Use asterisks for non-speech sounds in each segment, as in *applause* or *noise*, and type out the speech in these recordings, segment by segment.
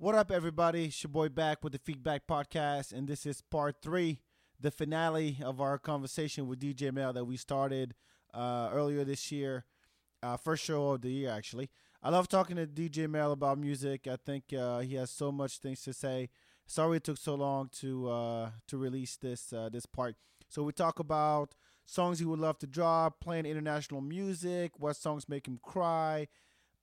What up, everybody? It's your boy back with the Feedback Podcast, and this is part three, the finale of our conversation with DJ Mel that we started uh, earlier this year. Uh, first show of the year, actually. I love talking to DJ Mel about music. I think uh, he has so much things to say. Sorry it took so long to uh, to release this uh, this part. So we talk about songs he would love to drop, playing international music, what songs make him cry,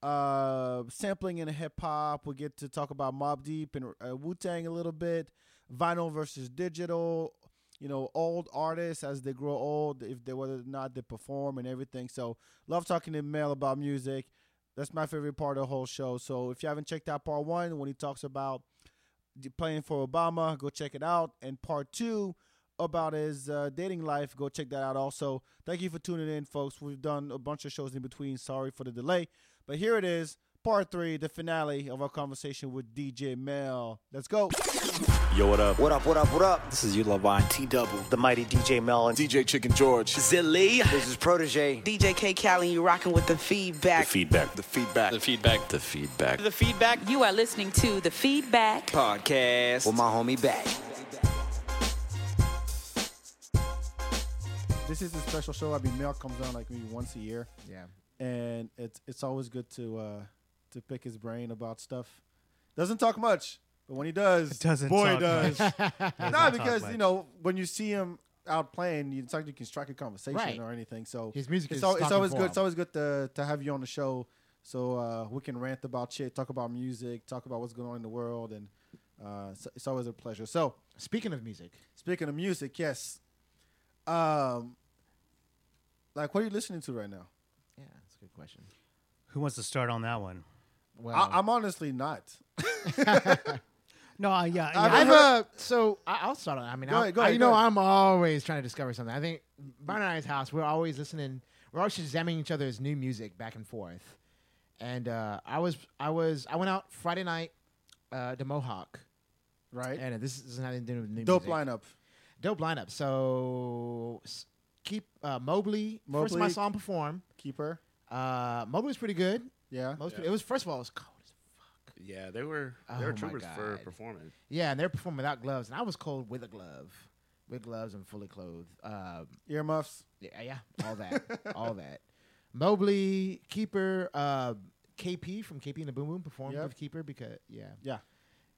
uh, sampling in hip hop. We get to talk about Mobb Deep and uh, Wu Tang a little bit, vinyl versus digital. You know, old artists as they grow old, if they whether or not they perform and everything. So, love talking to Mel about music. That's my favorite part of the whole show. So, if you haven't checked out part one when he talks about playing for Obama, go check it out. And part two about his uh, dating life, go check that out also. Thank you for tuning in, folks. We've done a bunch of shows in between. Sorry for the delay. But here it is, part three, the finale of our conversation with DJ Mel. Let's go. Yo, what up? What up, what up, what up? This is you, Lavine T Double. the mighty DJ Melon. DJ Chicken George. Zilly. This is Protege. DJ K Callie, you rocking with the feedback. The feedback. feedback. The feedback. The feedback. The feedback. The feedback You are listening to the feedback. podcast. With my homie back. This is a special show. I mean, Mel comes on like maybe once a year, Yeah. And it's it's always good to uh, to pick his brain about stuff. Doesn't talk much, but when he does, Doesn't boy talk does. much. *laughs* Not because you know when you see him out playing, you, it's like you can strike a conversation Right. or anything. So His music it's, is al- it's always good. him. It's always good to to have you on the show, so uh, we can rant about shit, talk about music, talk about what's going on in the world, and uh, it's, it's always a pleasure. So Speaking of music, speaking of music, yes, um, like what are you listening to right now? Yeah, that's a good question. Who wants to start on that one? Well, I, I'm honestly not. *laughs* No, uh, yeah, yeah. I I've heard- uh, so I, I'll start on. I mean, Go I, ahead, go I- ahead, you go know, ahead. I'm always trying to discover something. I think Brian and I's house, we're always listening. We're always examining each other's new music back and forth. And uh, I was, I was, I went out Friday night uh, to Mohawk, Right, and this is nothing to do with new dope music. lineup. Dope lineup. So s- keep uh, Mobley, First time I Mobley. perform. Keeper, Uh, Mobley was pretty good. yeah. Most It was first of all, it was cold as fuck. Yeah, they were they Oh were my troopers for God. performing. Yeah, and they're performing without gloves, and I was cold with a glove, with gloves and fully clothed. Um, Earmuffs. yeah, yeah, all that, all that. *laughs* Mobley, Keeper, uh, KP from KP and the Boom Boom performed Yep. with Keeper because yeah, Yeah.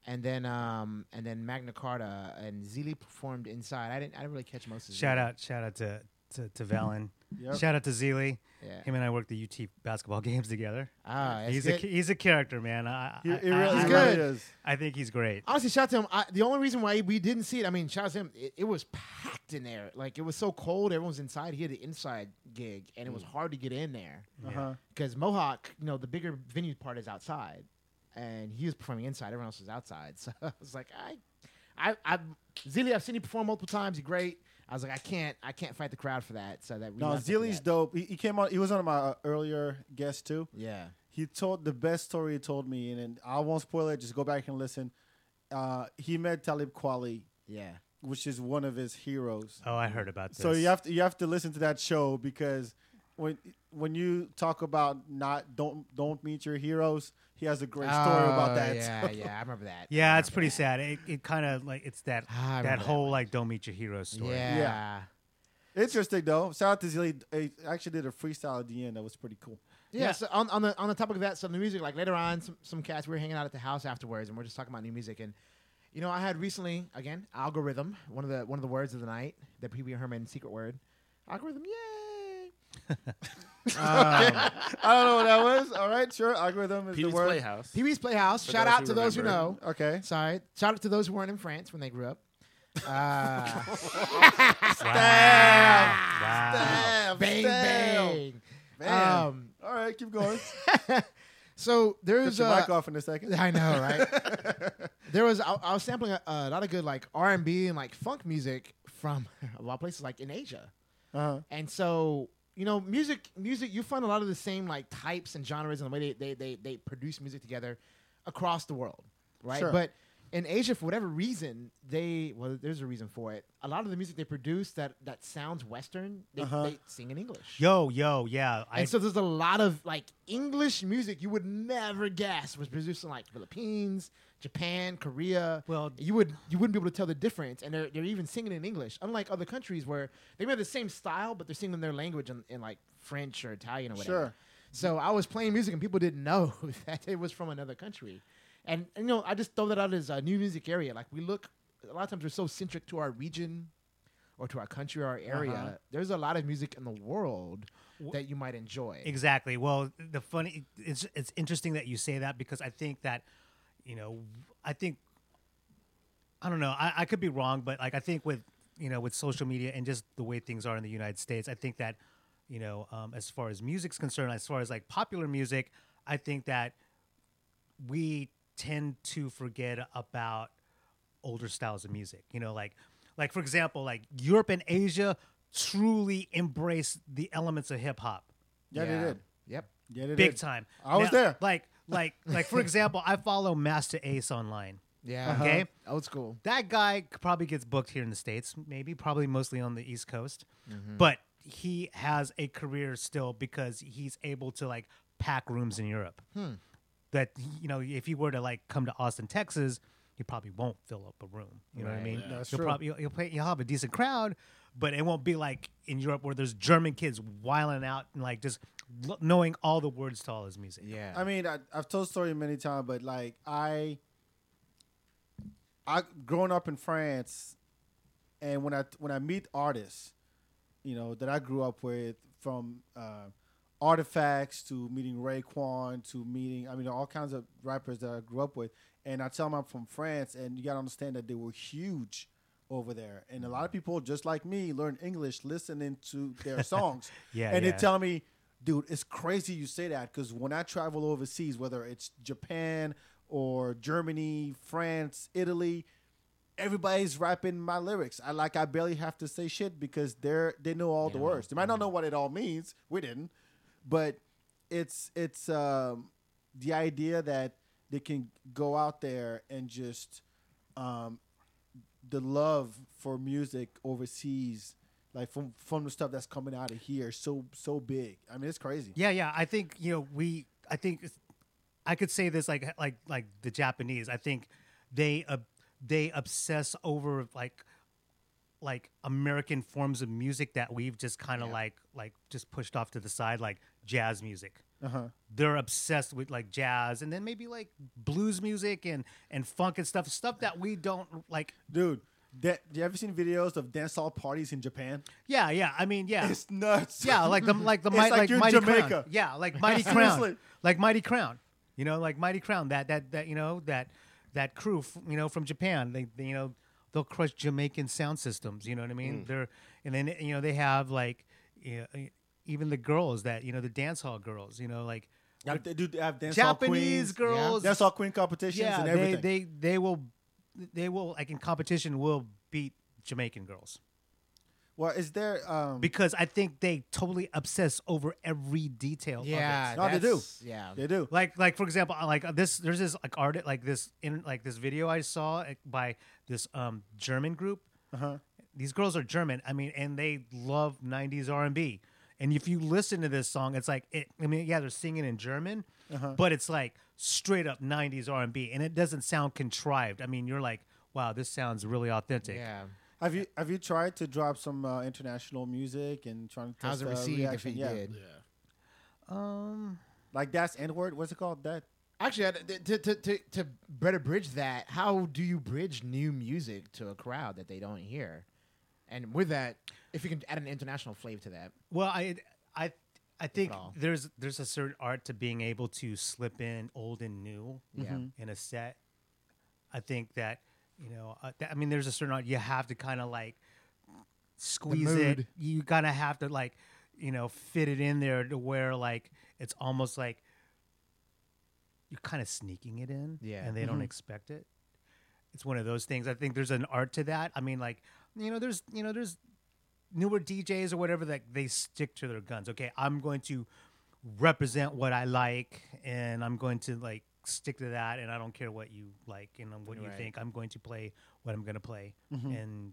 and then um, and then Magna Carda and Zeely performed inside. I didn't, I didn't really catch most of. shout Zeely. out, shout out to to, to Valen. Yep. Shout out to Zeely. Yeah, Him and I worked the UT basketball *laughs* games together. ah, he's good. a he's a character, man. I, He, I, he really, I He's love- really good. is. I think he's great. Honestly, shout out to him. I, the only reason why we didn't see it, I mean, shout out to him. It, it was packed in there. Like it was so cold, everyone was inside. He had the inside gig, and it was hard to get in there Uh-huh. because Mohawk, you know, the bigger venue part is outside, and he was performing inside. Everyone else was outside. *laughs* So I was like, I, I, I, Zeely, I've seen you perform multiple times. You're great. I was like, I can't, I can't fight the crowd for that. So that we No, left after Zeely's that. dope. He, he came on. He was on my uh, earlier guest too. Yeah, He told the best story he told me, and, and I won't spoil it. Just go back and listen. Uh, he met Talib Kweli, yeah. which is one of his heroes. Oh, I heard about this. So you have to you have to listen to that show because when when you talk about not don't don't meet your heroes, he has a great story about Oh, that. Yeah, So- yeah, I remember that. yeah, I it's pretty that. sad. It, it kind of like it's that Ah, I that remember that whole like don't meet your hero story. Yeah. Yeah. Interesting though. Shout out to Zeely. He actually did a freestyle at the end that was pretty cool. Yeah. So on, on the on the topic of that, some new music, like later on, some some cats we were hanging out at the house afterwards, and we're just talking about new music. And you know, I had recently again algorithm, one of the one of the words of the night, the Pee Wee Herman secret word, algorithm. Yay! Um, I don't know what that was. All right, sure. Algorithm is Pee the word. Playhouse. Pee Wee's Playhouse. For Shout those out who to those who know. remember. Okay. Sorry. Shout out to those who weren't in France when they grew up. Uh, Wow. Damn, bang damn. bang. Man. Um, All right, keep going. *laughs* so Put there's your uh, mic off in a second. I know, right? *laughs* there was I, I was sampling a, a lot of good like R and B and like funk music from *laughs* a lot of places like in Asia, Uh-huh. and so you know, music music you find a lot of the same like types and genres and the way they they they, they produce music together across the world, right? Sure. But in Asia, for whatever reason, they well, there's a reason for it. A lot of the music they produce that that sounds Western, they, Uh-huh. they sing in English. Yo, yo, yeah. I and so there's a lot of like English music you would never guess was produced in like Philippines, Japan, Korea. Well- you would you wouldn't be able to tell the difference, and they're they're even singing in English. Unlike other countries where they may have the same style, but they're singing in their language in, in like French or Italian or whatever. Sure. So I was playing music and people didn't know *laughs* that it was from another country, and, and, you know I just throw that out as a new music area. Like we look a lot of times we're so centric to our region. Or to our country or our area, Uh-huh. there's a lot of music in the world that you might enjoy. Exactly. Well, the funny it's it's interesting that you say that because I think that you know I think I don't know I, I could be wrong, but like I think with you know with social media and just the way things are in the United States, I think that you know um, as far as music's concerned, as far as like popular music, I think that we tend to forget about older styles of music. You know, like like for example, like Europe and Asia truly embrace the elements of hip hop Yeah, they did. Yep. Yeah, they big did. time. I was Now, there. Like, like, like. For example, I follow Masta Ace online. Yeah. Uh-huh. Okay, Old school. that guy probably gets booked here in the states, maybe, probably mostly on the East Coast, Mm-hmm. but he has a career still because he's able to like pack rooms in Europe. Hmm. That you know, if he were to like come to Austin, Texas, he probably won't fill up a room. You know what I mean? Yeah. That's he'll true. probably he'll, he'll, play, he'll have a decent crowd, but it won't be like in Europe where there's German kids wiling out and like just l- knowing all the words to all his music. Yeah. I mean, I, I've told the story many times, but like I, I growing up in France, and when I when I meet artists, you know that I grew up with, from uh, artifacts to meeting Raekwon to meeting, I mean, all kinds of rappers that I grew up with, and I tell them I'm from France, and you gotta understand that they were huge over there, and a lot of people just like me learn English listening to their *laughs* songs, Yeah, and yeah. they tell me, dude, it's crazy you say that because when I travel overseas, whether it's Japan or Germany, France, Italy, everybody's rapping my lyrics. I like I barely have to say shit because they're they know all the words. They might not mm-hmm. know what it all means. We didn't, but it's it's um, the idea that they can go out there and just um, the love for music overseas, like from from the stuff that's coming out of here, so so big. I mean, it's crazy. Yeah, yeah. I think you know we. I think I could say this like like like the Japanese. I think they uh, they obsess over like like American forms of music that we've just kind of like like just pushed off to the side, like jazz music. Uh-huh. They're obsessed with like jazz, and then maybe like blues music and and funk and stuff, stuff that we don't like. Dude, that, you ever seen videos of dancehall parties in Japan? Yeah, yeah. I mean, yeah. It's nuts. Yeah, like the like the It's mighty like like, you're mighty Jamaica. crown. Yeah, like *laughs* mighty crown. Like mighty crown. You know, like mighty crown. That that that you know that that crew. f- You know, from Japan. They, they you know they'll crush Jamaican sound systems. You know what I Mm. mean? They're and then you know they have like you know, even the girls that you know the dance hall girls. You know, like Yeah, they do have dancehall Japanese queens, girls. dancehall queen competitions, Yeah, and they everything. they they will they will like in competition will beat Jamaican girls. well, is there? Um, because I think they totally obsess over every detail. yeah. of it. No, they do. Yeah. they do. Like, like for example, uh, like uh, this, there's this like art, like this in like this video I saw by this um German group. Uh-huh. These girls are German. I mean, and they love '90s R&B. And if you listen to this song, it's like it. I mean, yeah, they're singing in German, Uh-huh. but it's like straight up '90s R&B, and it doesn't sound contrived. I mean, you're like, wow, this sounds really authentic. Yeah. Have you have you tried to drop some uh, international music and trying to How's test it uh, received if reaction? you yeah. did? Um. Like that's N word. What's it called? That Actually, to, to, to, to better bridge that, how do you bridge new music to a crowd that they don't hear? And with that, if you can add an international flavor to that. Well, I, I, I think there's there's a certain art to being able to slip in old and new Yeah. in a set. I think that you know, uh, that, I mean, there's a certain art you have to kind of like squeeze it. mood. You kind of have to like, you know, fit it in there to where like it's almost like you're kind of sneaking it in, Yeah. and they don't mm-hmm. expect it. It's one of those things. I think there's an art to that. I mean, like you know, there's you know, there's newer DJs or whatever that they stick to their guns. Okay, I'm going to represent what I like, and I'm going to like stick to that, and I don't care what you like and what you Right. think. I'm going to play what I'm going to play, mm-hmm. and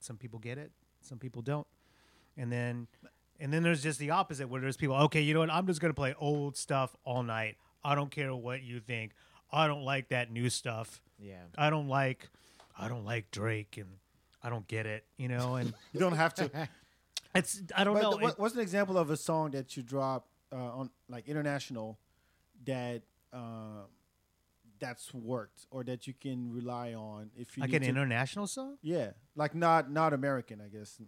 some people get it, some people don't, and then and then there's just the opposite where there's people. Okay, you know what? I'm just going to play old stuff all night. I don't care what you think. I don't like that new stuff. Yeah. I don't like I don't like Drake and I don't get it, you know, and *laughs* You don't have to. *laughs* it's I don't But know. the- what's an example of a song that you drop uh, on like international that uh, that's worked or that you can rely on if you like need an to- international song? Yeah, like not not American, I guess. to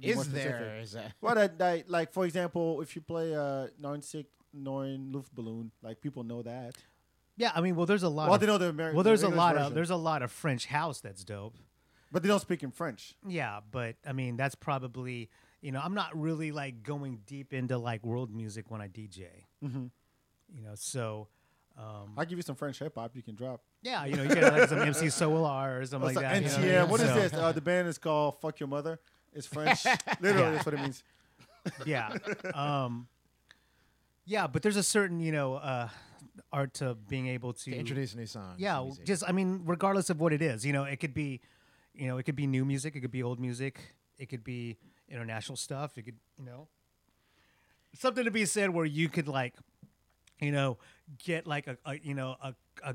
be more Is specific. there? Is that? Well, that, that like for example, if you play uh, Neun Sick Neun Luftballon, like people know that. Yeah, I mean, well, there's a lot. Well, of, they know the American. well, there's the a lot of there's a lot of French house that's dope. but they don't speak in French. Yeah, but I mean, that's probably you know, I'm not really like going deep into like world music when I DJ. Mm-hmm. You know, so um, I'll give you some French hip hop you can drop. yeah, you know, you get like some MC *laughs* Solaar or something like so- that. you know NTM. I mean? What is this? Uh, *laughs* the band is called "Fuck Your Mother." It's French. *laughs* Literally, Yeah. that's what it means. yeah um yeah but there's a certain you know uh art to being able to, To introduce new song. yeah music. just i mean regardless of what it is you know it could be you know it could be new music it could be old music it could be international stuff it could you know something to be said where you could like you know get like a, a you know a, a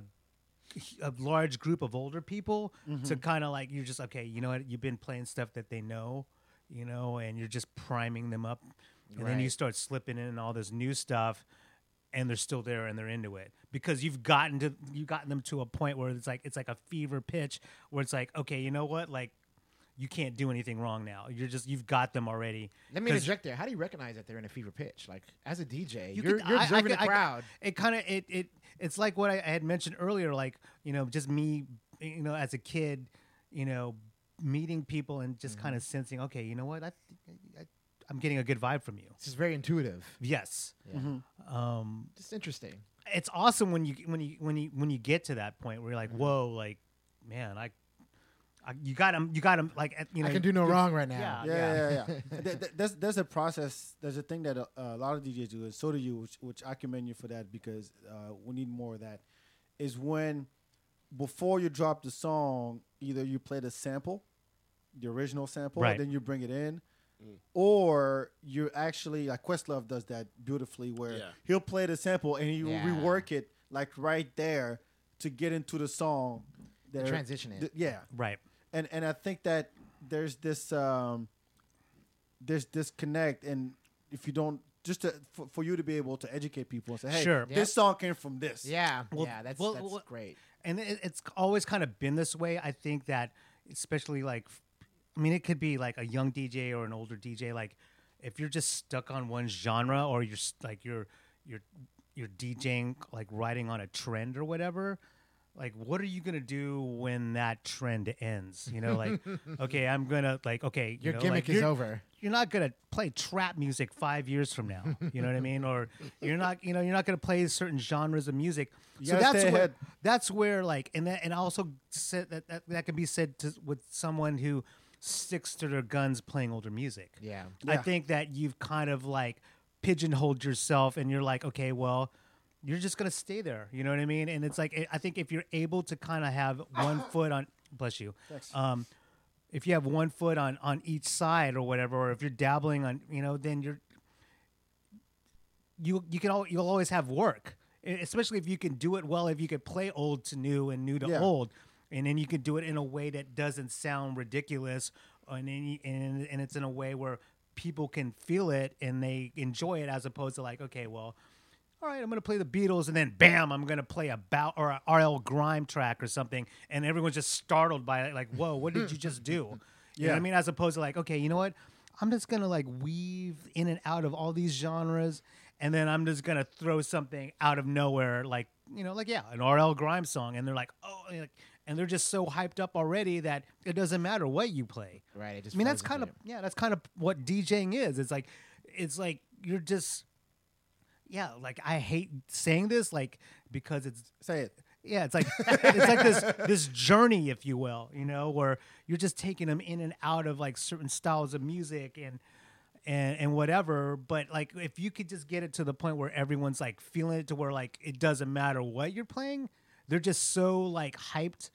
a large group of older people to kind of like you're just okay you know what you've been playing stuff that they know you know and you're just priming them up and then you start slipping in all this new stuff and they're still there and they're into it because you've gotten to you've gotten them to a point where it's like it's like a fever pitch where it's like okay you know what like you can't do anything wrong now you're just you've got them already Let me interject there. How do you recognize that they're in a fever pitch? Like as a DJ, you are you're I- I observing the I crowd. it kind of it it it's like what I, I had mentioned earlier, like you know, just me, you know, as a kid, you know, meeting people and just Mm-hmm. kind of sensing, okay, you know what, I, I I'm getting a good vibe from you. This is very intuitive. Yes, um, Just interesting. it's awesome when you when you when you when you get to that point where you're Mm-hmm. like, whoa, like, man, I. I you got him. You got him. Like you know, I can do no wrong right now. Yeah, Yeah, yeah, yeah. Th- th- there's there's a process. There's a thing that a, a lot of DJs do, and so do you, which, which I commend you for that because uh, we need more of that. Is when before you drop the song, either you play the sample, the original sample, Right. then you bring it in, or you're actually like Questlove does that beautifully, where Yeah. he'll play the sample and he will Yeah. rework it like right there to get into the song. There- transition it. th- yeah, right. and and I think that there's this um, there's disconnect, and if you don't just to, for, for you to be able to educate people and say, hey, Sure. this Yep. song came from this. Yeah, Well, yeah, that's well, that's well, great. and it, it's always kind of been this way. I think that, especially like, f- I mean, it could be like a young DJ or an older DJ. Like, if you're just stuck on one genre, or you're like you're you're you're DJing like riding on a trend or whatever. Like, what are you gonna do when that trend ends? You know, like, *laughs* okay, I'm gonna like, okay, you Your know, gimmick like, is you're- over. you're not gonna play trap music five years from now. You know what I mean? Or you're not, you know, you're not gonna play certain genres of music. You so that's where ahead. that's where like, and that, and also said that, that that can be said to with someone who sticks to their guns playing older music. Yeah. I think that you've kind of like pigeonholed yourself, and you're like, okay, well. You're just gonna stay there, you know what I mean? And it's like I think if you're able to kind of have one *laughs* foot on, bless you, um, if you have one foot on on each side or whatever, or if you're dabbling on, you know, then you're you you can all, you'll always have work, especially if you can do it well. If you can play old to new and new to Yeah. old, and then you can do it in a way that doesn't sound ridiculous, and any, and and it's in a way where people can feel it and they enjoy it, as opposed to like, okay, well. All right, I'm gonna play the Beatles, and then bam, I'm gonna play a bow or a RL Grime track or something, and everyone's just startled by it, like, "Whoa, what did you just do?" You *laughs* Yeah. I mean? As opposed to like, okay, you know what? I'm just gonna like weave in and out of all these genres, and then I'm just gonna throw something out of nowhere, like you know, like yeah, an RL Grime song, and they're like, oh, and like- and they're just so hyped up already that it doesn't matter what you play. Right, it just I mean, that's kind of yeah, that's kind of what DJing is. It's like, it's like you're just. Yeah, like I hate saying this, like because it's Say it. yeah, it's like *laughs* it's like this this journey, if you will, you know, where you're just taking them in and out of like certain styles of music, and and and whatever. But like, if you could just get it to the point where everyone's like feeling it to where like it doesn't matter what you're playing, they're just so like hyped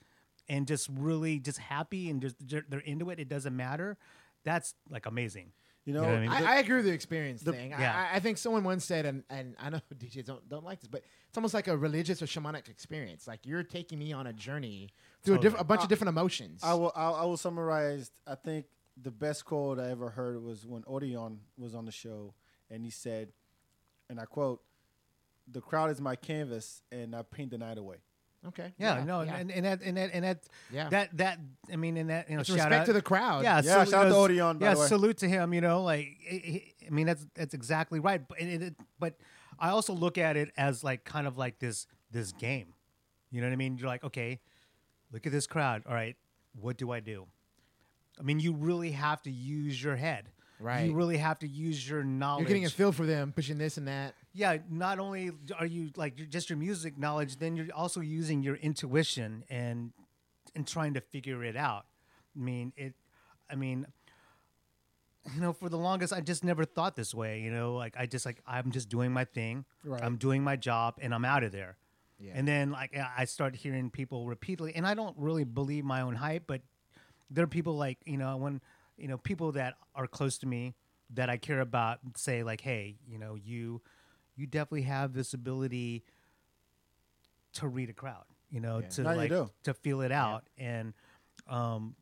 and just really just happy and just they're, they're into it. It doesn't matter. That's like amazing. You know, what I mean? I, I agree with the experience The- thing. yeah. I, I think someone once said, and, and I know *laughs* DJs don't, don't like this, but it's almost like a religious or shamanic experience. Like you're taking me on a journey through a, diff- a bunch uh, of different emotions. I will. I, I will summarize. I think the best quote I ever heard was when Odeon was on the show, and he said, and I quote, "The crowd is my canvas, and I paint the night away." okay. Yeah, no, yeah. and and that and that and that Yeah. that that I mean, and that you know, It's shout respect out to the crowd. Yeah, Yeah, salute- shout out to Odeon, by Yeah, the way. salute to him. You know, like he- he- I mean, that's that's exactly right. But it, it, but I also look at it as like kind of like this this game. You know what I mean? You're like, okay, look at this crowd. All right, what do I do? I mean, you really have to use your head. Right. You really have to use your knowledge. You're getting a feel for them, pushing this and that. yeah not only are you like you're just your music knowledge then you're also using your intuition and and trying to figure it out i mean it i mean you know for the longest i just never thought this way you know like i just like i'm just doing my thing Right. i'm doing my job and i'm out of there Yeah. and then like I- i start hearing people repeatedly and i don't really believe my own hype but there are people like you know when you know people that are close to me that I care about say like, hey, you know, you you definitely have this ability to read a crowd, you know, to No, like to feel it out and um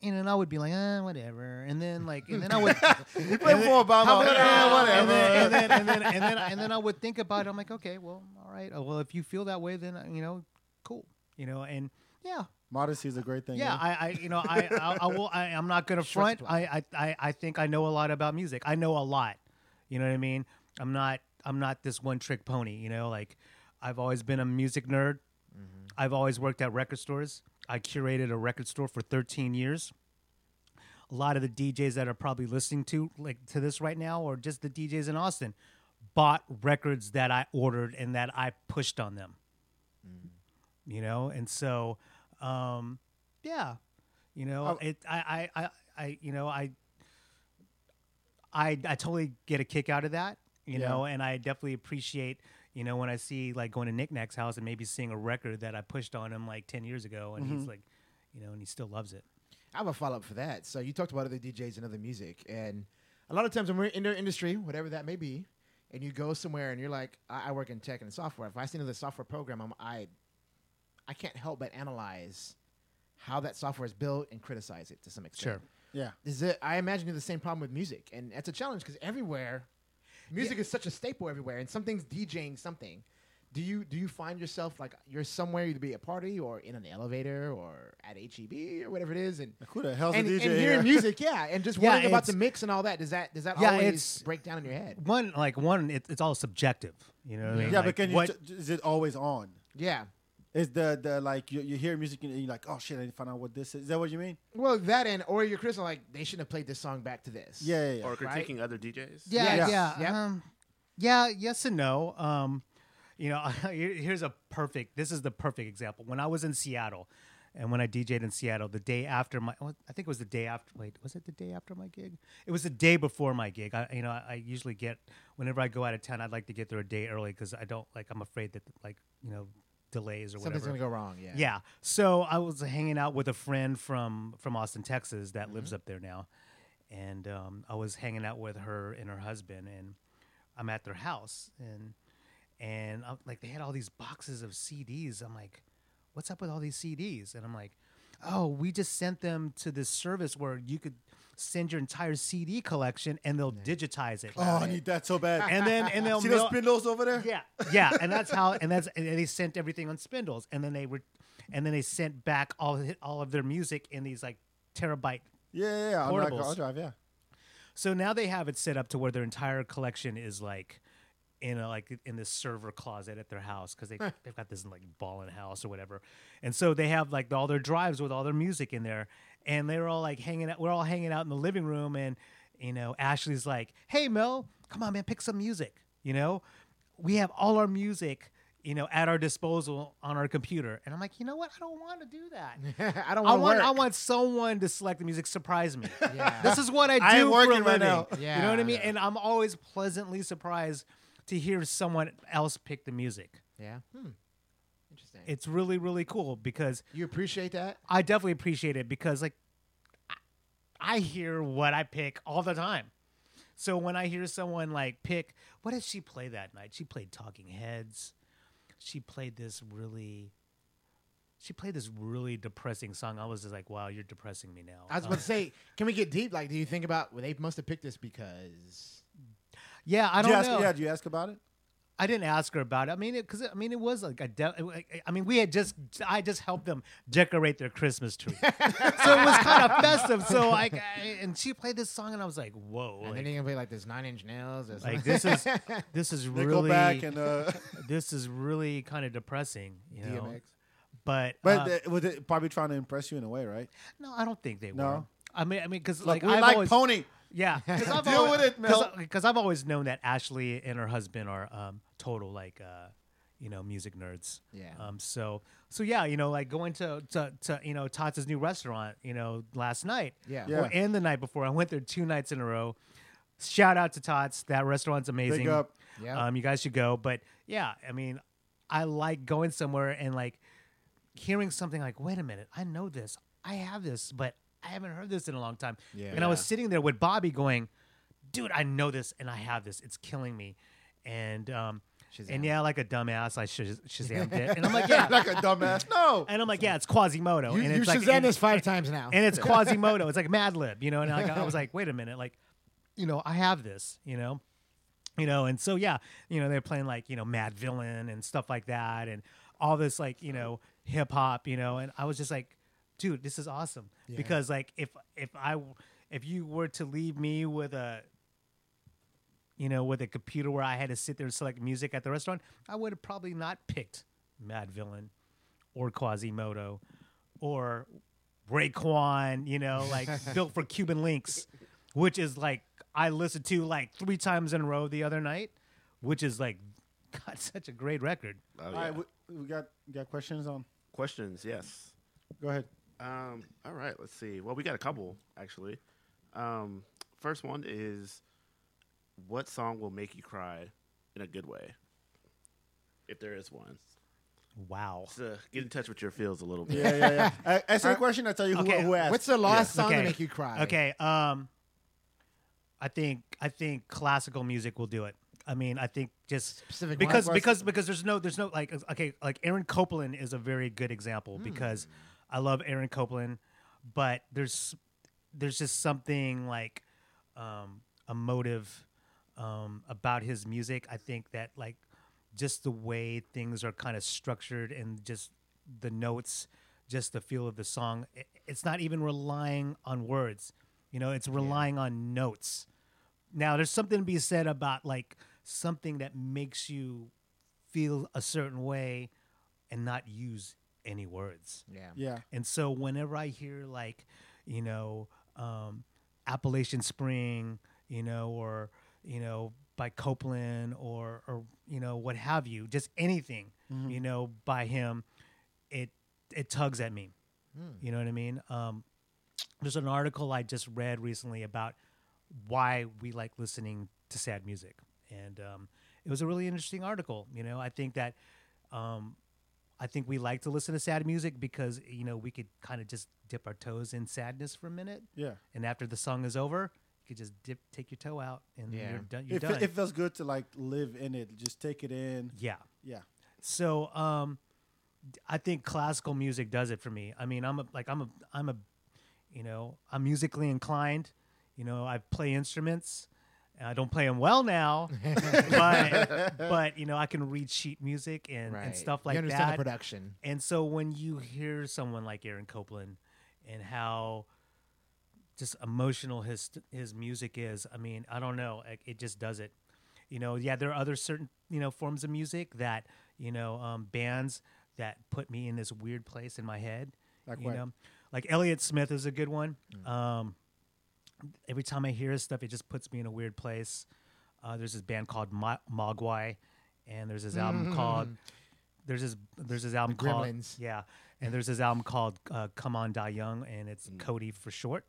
and then I would be like, eh, whatever. And then like and then I would *laughs* You play for Obama, eh, whatever. and then, *laughs* and then and then and then and then I would think about it. I'm like, okay, well, all right. Oh, well, if you feel that way, then uh, you know, cool. You know, and yeah, Modesty is a great thing. yeah, eh? I, I, you know, I, I, I will. I, I'm not gonna front. I, I, I, I think I know a lot about music. I know a lot. You know what I mean? I'm not. I'm not this one trick pony. You know, like I've always been a music nerd. I've always worked at record stores. I curated a record store for 13 years. A lot of the DJs that are probably listening to like to this right now, or just the DJs in Austin, bought records that I ordered and that I pushed on them. You know, and so, um, yeah, you know, Oh. it. I, I, I, I, you know, I, I, I totally get a kick out of that. You Yeah. know, and I definitely appreciate. You know, when I see like going to Nick Nack's house and maybe seeing a record that I pushed on him like ten years ago, and he's like, you know, and he still loves it. I have a follow up for that. So you talked about other DJs and other music, and a lot of times when we're in their industry, whatever that may be, and you go somewhere and you're like, I, I work in tech and software. If I see another software program, I'm, I, I can't help but analyze how that software is built and criticize it to some extent. Sure. yeah. Is it? I imagine you the same problem with music, and it's a challenge because everywhere, music is such a staple everywhere, and something's DJing something. Do you do you find yourself like you're somewhere either be at a party or in an elevator or at HEB or whatever it is, and Who the hell's and, a and DJ here? hearing music, yeah, and just *laughs* Yeah, wondering about the mix and all that. Does that does that Yeah, always it's- break down in your head? One, like one, it, it's all subjective. You know what I mean? Yeah, Like, but can you? what- t- is it always on? Yeah. Is the the like you, you hear music and you're like, oh shit, I didn't find out what this is. Is that what you mean? Well, that and or you're Chris like they shouldn't have played this song back to this. Yeah, yeah, yeah. Or Right? critiquing other DJs. Yeah, yeah, yeah, Yep. um, yeah. Yes and no. Um, you know, *laughs* here's a perfect. This is the perfect example. When I was in Seattle, and when I DJ'd in Seattle, the day after my, well, I think it was the day after. Wait, was it the day after my gig? It was the day before my gig. I, you know, I, I usually get whenever I go out of town, I'd like to get there a day early because I don't like. I'm afraid that like you know delays or Something's whatever. Something's gonna go wrong. Yeah. Yeah. So I was hanging out with a friend from from Austin, Texas, that Mm-hmm. lives up there now, and um, I was hanging out with her and her husband, and I'm at their house, and and I'm, like they had all these boxes of CDs. I'm like, what's up with all these CDs? And I'm like, oh, we just sent them to this service where you could send your entire CD collection and they'll digitize it. Oh, I need that so bad. and then and they'll *laughs* See those spindles over there? yeah, yeah, and that's how, and that's, and they sent everything on spindles, and then they were, and then they sent back all of, all of their music in these like terabyte. Yeah, yeah, yeah. On like Portables. hard drive, yeah. So now they have it set up to where their entire collection is like in a like in this server closet at their house because they they've got this like ballin' house or whatever, and so they have like all their drives with all their music in there, and they were all like hanging out. We're all hanging out in the living room, and you know Ashley's like, "Hey Mel, come on man, pick some music." You know, we have all our music you know, at our disposal on our computer. And I'm like, you know what? I don't want to do that. *laughs* I don't I want work. I want someone to select the music, surprise me. Yeah. This is what I do I for working a right living. now. You know what I mean? Yeah. And I'm always pleasantly surprised to hear someone else pick the music. yeah. Hmm. Interesting. It's really really cool because you appreciate that? I definitely appreciate it because like I, I hear what I pick all the time. So when I hear someone like pick, what did she play that night? She played Talking Heads. She played this really. She played this really depressing song. I was just like, "Wow, you're depressing me now." I was about to say, can we get deep? Like, do you think about well, they must have picked this because yeah, I don't you ask, know. Yeah, did you ask about it? I didn't ask her about it. I mean, because I mean, it was like a. De- I mean, we had just. I just helped them decorate their Christmas tree, *laughs* so it was kind of festive. So like, I, and she played this song, and I was like, "Whoa!" and like- then you can play like this Nine Inch Nails. Or like *laughs* this is this is really back and uh, *laughs* this is really kind of depressing, you know. DMX. But but uh, they, was it probably trying to impress you in a way, right? no, I don't think they No? were. I mean, I mean, because Like, like, we I've like always, Pony. Yeah, *laughs* because I've Deal always, with it, Mel. Because I've always known that Ashley and her husband are um, total like uh, you know music nerds. Yeah. Um. So so yeah, you know, like going to to, to you know Tots' new restaurant, you know, last night. Yeah. Yeah. Or and the night before, I went there two nights in a row. Shout out to Tots. That restaurant's amazing. Big up. Yeah. Um, you guys should go. But yeah, I mean, I like going somewhere and like hearing something like, wait a minute, I know this. I have this, but I haven't heard this in a long time. Yeah. And I was sitting there with Bobby going, dude, I know this and I have this. It's killing me. And um, Shazam. and yeah, like a dumbass, I shaz- Shazammed *laughs* it. And I'm like, yeah. *laughs* like a dumbass. No. and I'm like, yeah, it's Quasimoto. you and you it's like, Shazam and- this five times now. and it's *laughs* Quasimoto. It's like Madlib, you know. And like, I was like, wait a minute, like, you know, I have this, you know, you know, and so yeah, you know, they're playing like you know Madvillain and stuff like that, and all this like you know hip hop, you know, and I was just like, dude, this is awesome because like if if I if you were to leave me with a you know, with a computer where I had to sit there and select music at the restaurant, I would have probably not picked Madvillain or Quasimoto or Raekwon, you know, like *laughs* built for Cuban links, which is like I listened to like three times in a row the other night, which is like *laughs* got such a great record. Oh, yeah. right, we, we got we got questions on. Questions, yes. Go ahead. Um, all right, let's see. Well, we got a couple actually. Um, first one is, what song will make you cry in a good way? If there is one, Wow. so get in touch with your feels a little bit. Yeah, yeah, yeah. *laughs* I, answer the question. I tell you who, Okay, who asked. What's the last song Okay. to make you cry? Okay. Um, I think I think classical music will do it. I mean, I think just Specific because because because there's no there's no like okay like Aaron Copland is a very good example because I love Aaron Copland, but there's there's just something like um, emotive um, about his music. I think that like just the way things are kind of structured and just the notes, just the feel of the song. i- It's not even relying on words, you know. It's relying on notes. Now, there's something to be said about like something that makes you feel a certain way and not use any words. Yeah. yeah. And so whenever I hear like, you know, um, Appalachian Spring, you know, or you know, by Copland or or you know, what have you, just anything, you know, by him, it it tugs at me. You know what I mean? Um, there's an article I just read recently about why we like listening to sad music, and um, it was a really interesting article. You know, I think that um, I think we like to listen to sad music because you know we could kind of just dip our toes in sadness for a minute, Yeah. and after the song is over, you could just dip, take your toe out, and Yeah. you're done. You're It, done. it feels good to like live in it. Just take it in. yeah. Yeah. So um, d- I think classical music does it for me. I mean, I'm a like I'm a I'm a you know I'm musically inclined. You know, I play instruments. I don't play them well now, *laughs* but but you know I can read sheet music and, Right. and stuff like you understand that. the production. And so when you hear someone like Aaron Copland and how just emotional his his music is, I mean, I don't know, it, it just does it. You know, yeah, there are other certain you know forms of music that you know um, bands that put me in this weird place in my head. Like you what? know, like Elliott Smith is a good one. Um, every time I hear his stuff, it just puts me in a weird place. Uh, there's this band called Ma- Mogwai, and there's this album called there's this there's this album The called Gremlins. yeah, and there's this album called uh, Come On Die Young, and it's Cody for short.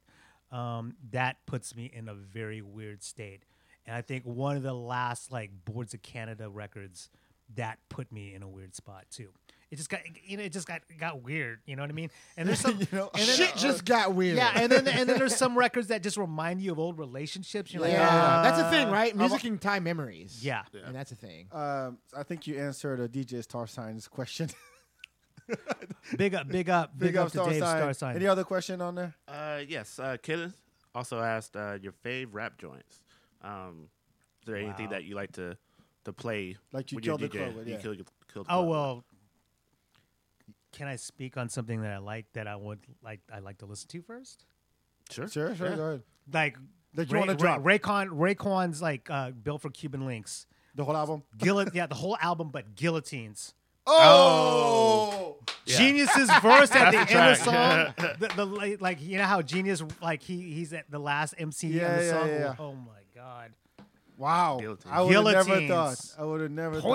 Um, that puts me in a very weird state, and I think one of the last like Boards of Canada records that put me in a weird spot too. It just got you know it just got got weird. You know what I mean? And *laughs* there's some You know, and then, Shit just got weird. yeah, and then and then there's some records that just remind you of old relationships. You're like, yeah, ah. that's a thing, right? Music can tie memories. Yeah. and that's a thing. Um, I think you answered a DJ Star Signs question. *laughs* big up, big up, big, up, to Star Dave Sign. Star Sign. Any other question on there? Uh, yes. Uh, Kenneth also asked uh, your fave rap joints. Um, is there anything that you like to to play? Like you when killed the DJ? club with, You yeah. kill, kill the Oh club. well. Can I speak on something that I like that I would like I like to listen to first? Sure. Sure, sure, Yeah. go ahead. Like That you wanna drop. Raekwon Raekwon's like uh, Built for Cuban Links. The whole album. Guillot yeah, the whole album, but guillotines. Oh, Genius's verse at the That's end of *laughs* the the song. the, the la- like you know how Genius like he he's at the last MC Yeah, of the yeah, song. yeah. Oh my god. wow! Guillotine. I would have never thought. I would have never thought.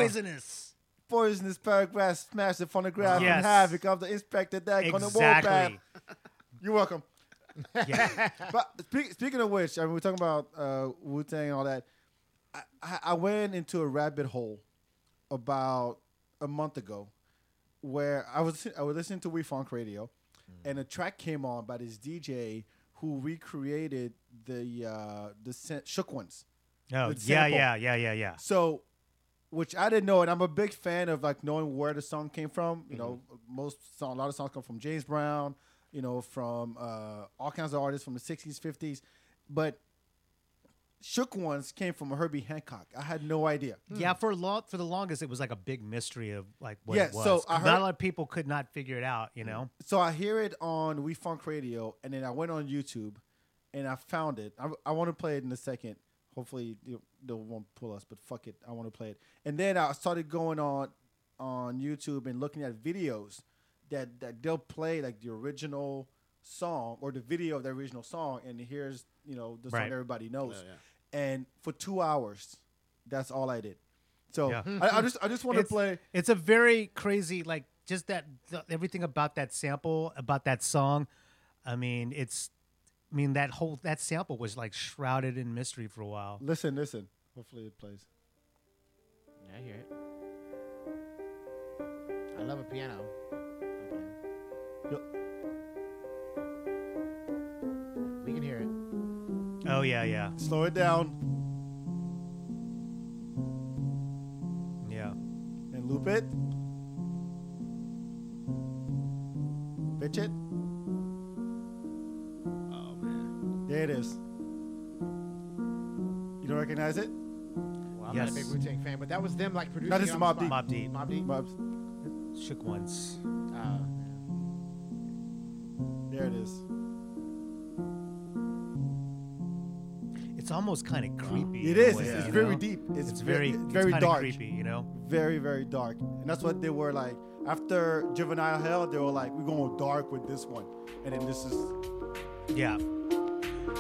Poisonous. Poisonous paragraph smash the phonograph Yes. and havoc of the Inspectah Deck on the Exactly. warpath. You're welcome. Yeah. *laughs* But speak, speaking of which, I mean, we're talking about uh, Wu Tang and all that. I, I, I went into a rabbit hole about a month ago, where I was I was listening to We Funk Radio, and a track came on by this DJ who recreated the uh, the sen- Shook Ones. Oh yeah, sample. yeah, yeah, yeah, yeah. So, which I didn't know, and I'm a big fan of like knowing where the song came from. You know, mm-hmm. most song, a lot of songs come from James Brown. You know, from uh, all kinds of artists from the '60s, '50s, but Shook Ones came from Herbie Hancock. I had no idea. Hmm. Yeah, for long for the longest, it was like a big mystery of like what Yeah, it was. so I not a lot of people could not figure it out. You know, mm-hmm. So I hear it on We Funk Radio, and then I went on YouTube, and I found it. I, I want to play it in a second. Hopefully they, they won't pull us, but fuck it, I want to play it. And then I started going on on YouTube and looking at videos that that they'll play like the original song or the video of the original song, and here's you know the song everybody knows. Yeah, And for two hours, that's all I did. So Yeah. I, I just I just want to play. It's a very crazy, like just that the, everything about that sample, about that song. I mean, it's. I mean that whole that sample was like shrouded in mystery for a while. Listen, listen. Hopefully it plays. Yeah, I hear it. I love a piano. Yo- We can hear it. Oh yeah, yeah, Slow it down yeah. and loop it. Pitch it. There it is. You don't recognize it? Well, I'm Yes. not a big Wu Tang fan, but that was them like producing. No, this it is on Mobb the Deep. spot. Mobb Deep. Mobb Deep. Bubs. Shook Ones. Uh, There it is. It's almost kind of creepy. It in way, It's, it's very know? deep. It's, It's ve- very, it's it's very dark. creepy. You know. Very, very dark. And that's what they were like. After Juvenile Hell, they were like, we're going dark with this one. And then this is. Yeah.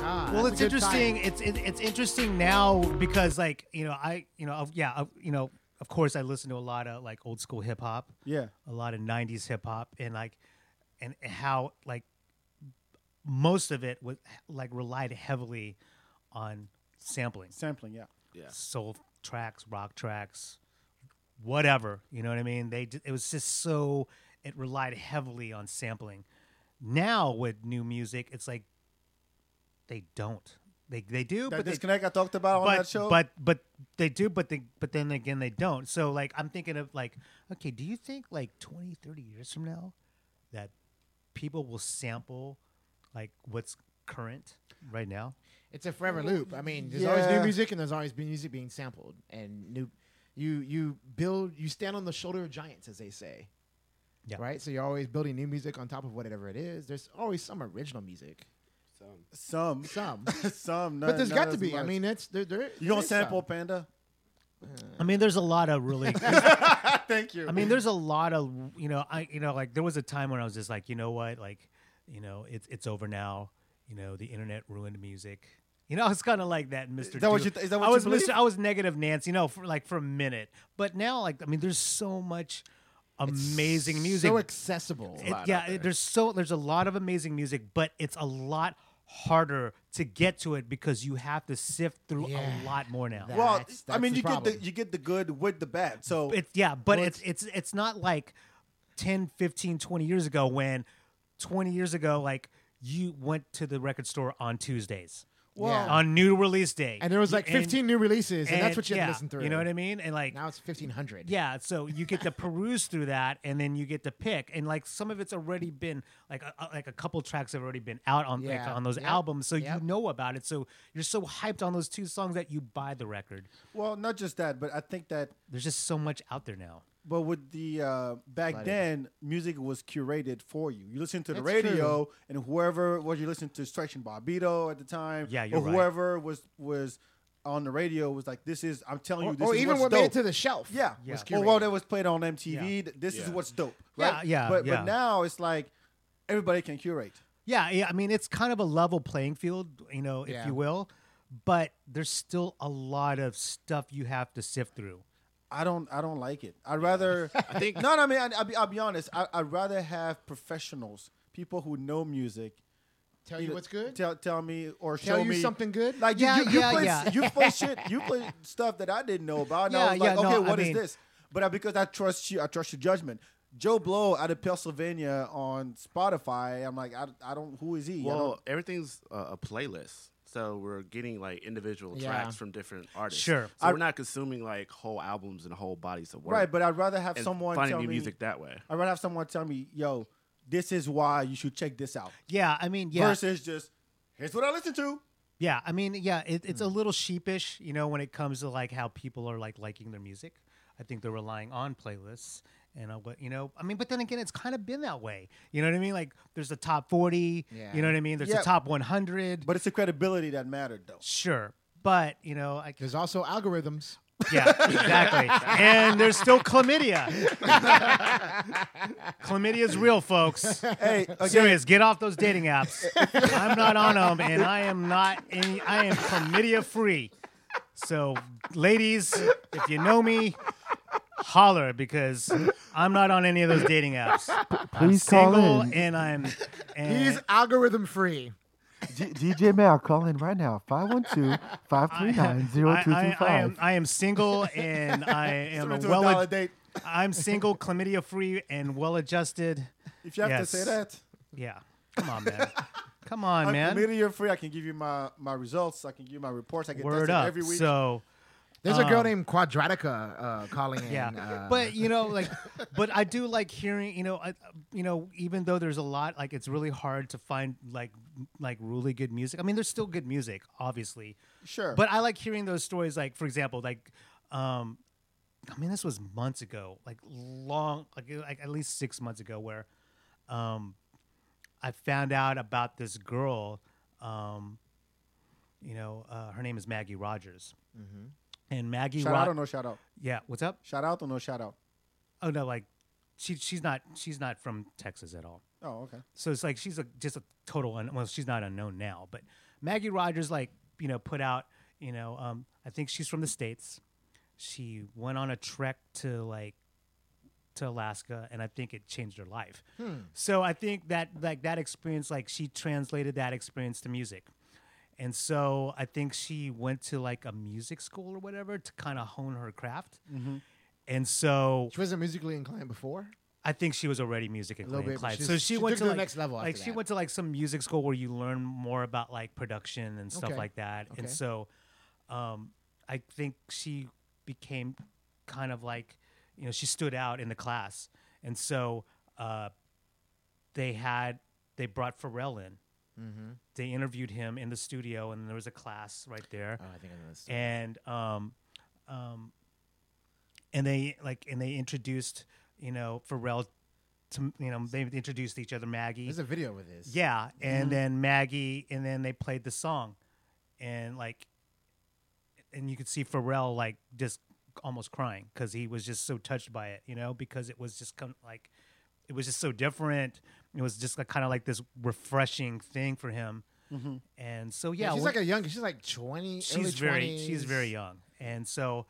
Ah, well it's a good tie. interesting it's it, it's interesting now because like you know i you know of- yeah of- you know of course i listen to a lot of like old school hip hop Yeah. a lot of 90s hip hop and like and how like most of it was like relied heavily on sampling Sampling, yeah. Yeah. soul tracks rock tracks whatever you know what i mean they it was just so it relied heavily on sampling now with new music it's like they don't they they do That but they, disconnect I talked about on but, that show. but but they do but they but then again they don't so like i'm thinking of like okay do you think like 20 30 years from now that people will sample like what's current right now It's a forever loop. I mean, there's always new music and there's always been music being sampled and new. You you build you stand on the shoulder of giants, as they say. Yeah. Right. So you're always building new music on top of whatever it is. There's always some original music. So some. Some. some. *laughs* but there's got to as be. I mean, it's there. there You gonna sample some. Panda? i mean there's a lot of really *laughs* Thank you. I mean, there's a lot of you know, I you know, like there was a time when I was just like, you know what, like, you know, it's it's over now. You know, the internet ruined music. You know, *laughs* it's kind of like that, Mr. that what Do- you is that what I was believe? Mr. I was negative Nancy, you know, for like for a minute. But now, like, I mean, there's so much amazing music. So accessible. It- yeah, there. it- there's so there's a lot of amazing music, but it's a lot harder to get to it because you have to sift through Yeah. a lot more now. That- Well, That's- I mean, the you get the you get the good with the bad. So It's yeah, but Well, it's it's it's not like 10, 15, 20 years ago when 20 years ago like you went to the record store on Tuesdays. Well- Yeah. on new release day. and there was like And- 15 new releases, and, that's what you had yeah, to listen through. You know what I mean? And like Now it's 1500. Yeah, so you get to peruse through that, and then you get to pick, and like some of it's already been like a, a- like a couple tracks have already been out on like Yeah. on those Yep. albums, so Yep. you know about it. So you're so hyped on those two songs that you buy the record. well, not just that, but I think that There's just so much out there now. But with the uh, back then, music was curated for you. You listen to the That's radio, and whoever was you listening to, Stretch and Bobbito at the time, Yeah, or right. whoever was was on the radio was like, "This is I'm telling Or, you, this or is even what dope." made it to the shelf. yeah, Yeah. or well, curated. that was played on MTV. Yeah. th- This is what's dope, Yeah, right? yeah, But yeah. but now it's like everybody can curate. Yeah, yeah. I mean, it's kind of a level playing field, you know, if Yeah. you will. But there's still a lot of stuff you have to sift through. I don't I don't like it. I'd rather *laughs* I think- no, no. I mean, I, I'll, be, I'll be honest. I, I'd rather have professionals, people who know music, Tell you what's good. Tell tell me or Tell show you me something good. Like Yeah, you, you, yeah, play, yeah. you *laughs* play shit. You play stuff that I didn't know about. And I Yeah, was like, yeah, no, okay, I what is mean- this? But I, because I trust you, I trust your judgment. Joe Blow out of Pennsylvania on Spotify. I'm like, I, I don't. Who is he? I Well, everything's uh, a playlist. So we're getting like individual Yeah. tracks from different artists. Sure. So I- we're not consuming like whole albums and whole bodies of work. right. But I'd rather have and someone finding tell new me. music that way. I'd rather have someone tell me, yo, this is why you should check this out. Yeah, I mean, yeah. Versus just here's what I listen to. Yeah, I mean, yeah, it, it's a hmm. little sheepish, you know, when it comes to like how people are like liking their music. I think they're relying on playlists and what you know. I mean, but then again, it's kind of been that way. You know what I mean? Like, there's the top forty. Yeah. You know what I mean? There's Yeah. the top one hundred. But it's the credibility that mattered, though. Sure, but you know, I There's also algorithms. yeah, exactly. and there's still chlamydia. *laughs* Chlamydia's real, folks. Hey, again, Serious, get off those dating apps. I'm not on them, and I am not any. I am chlamydia free. So, ladies, if you know me, holler because I'm not on any of those dating apps. please I'm single, and I'm. And He's algorithm free. DJ Mel, call in right now. 512 539 I, I, I am I am single and I *laughs* am a well dollar date. I'm single, chlamydia free, and well adjusted. If you have Yes. to say that. Yeah, come on, man. Come on, I'm man. chlamydia free. I can give you my, my results. I can give you my reports. I get Word tested up. every week. So There's a girl Um, named Quadratica uh, calling in. yeah, uh, but you know, like, *laughs* but I do like hearing. You know, I, you know, even though there's a lot, like, it's really hard to find like like really good music. I mean, there's still good music, obviously. sure. But I like hearing those stories. Like, for example, like, um, I mean, this was months ago, like long, like, like at least six months ago, where, um, I found out about this girl. Um, you know, uh, her name is Maggie Rogers, and Maggie. shout out or no shout out? yeah, what's up? Shout out or no shout out? Oh no, like, she she's not she's not from Texas at all. Oh, okay. So it's like she's a just a total un- well, she's not unknown now, but Maggie Rogers like you know put out you know um, I think she's from the states. She went on a trek to like to Alaska, and I think it changed her life. So I think that like that experience, like she translated that experience to music. And so I think she went to like a music school or whatever to kind of hone her craft. And so she wasn't musically inclined before. I think she was already music inclined. bit, so she, she went to to the like, next level Like she that. went to like some music school where you learn more about like production and stuff Okay. like that. Okay. And so, um, I think she became kind of like, you know, she stood out in the class, and so uh, they had they brought Pharrell in. Mm-hmm. They interviewed him in the studio, and there was a class right there Oh, I think I know this. and um, um, and they like and they introduced you know Pharrell to you know they introduced each other Maggie There's a video with this. yeah and then Maggie and then they played the song and like and you could see Pharrell like just almost crying because he was just so touched by it you know because it was just of like it was just so different it was just like, kind of like this refreshing thing for him mm-hmm. and so yeah she's like a young. She's like 20. early she's very 20s. she's very young and so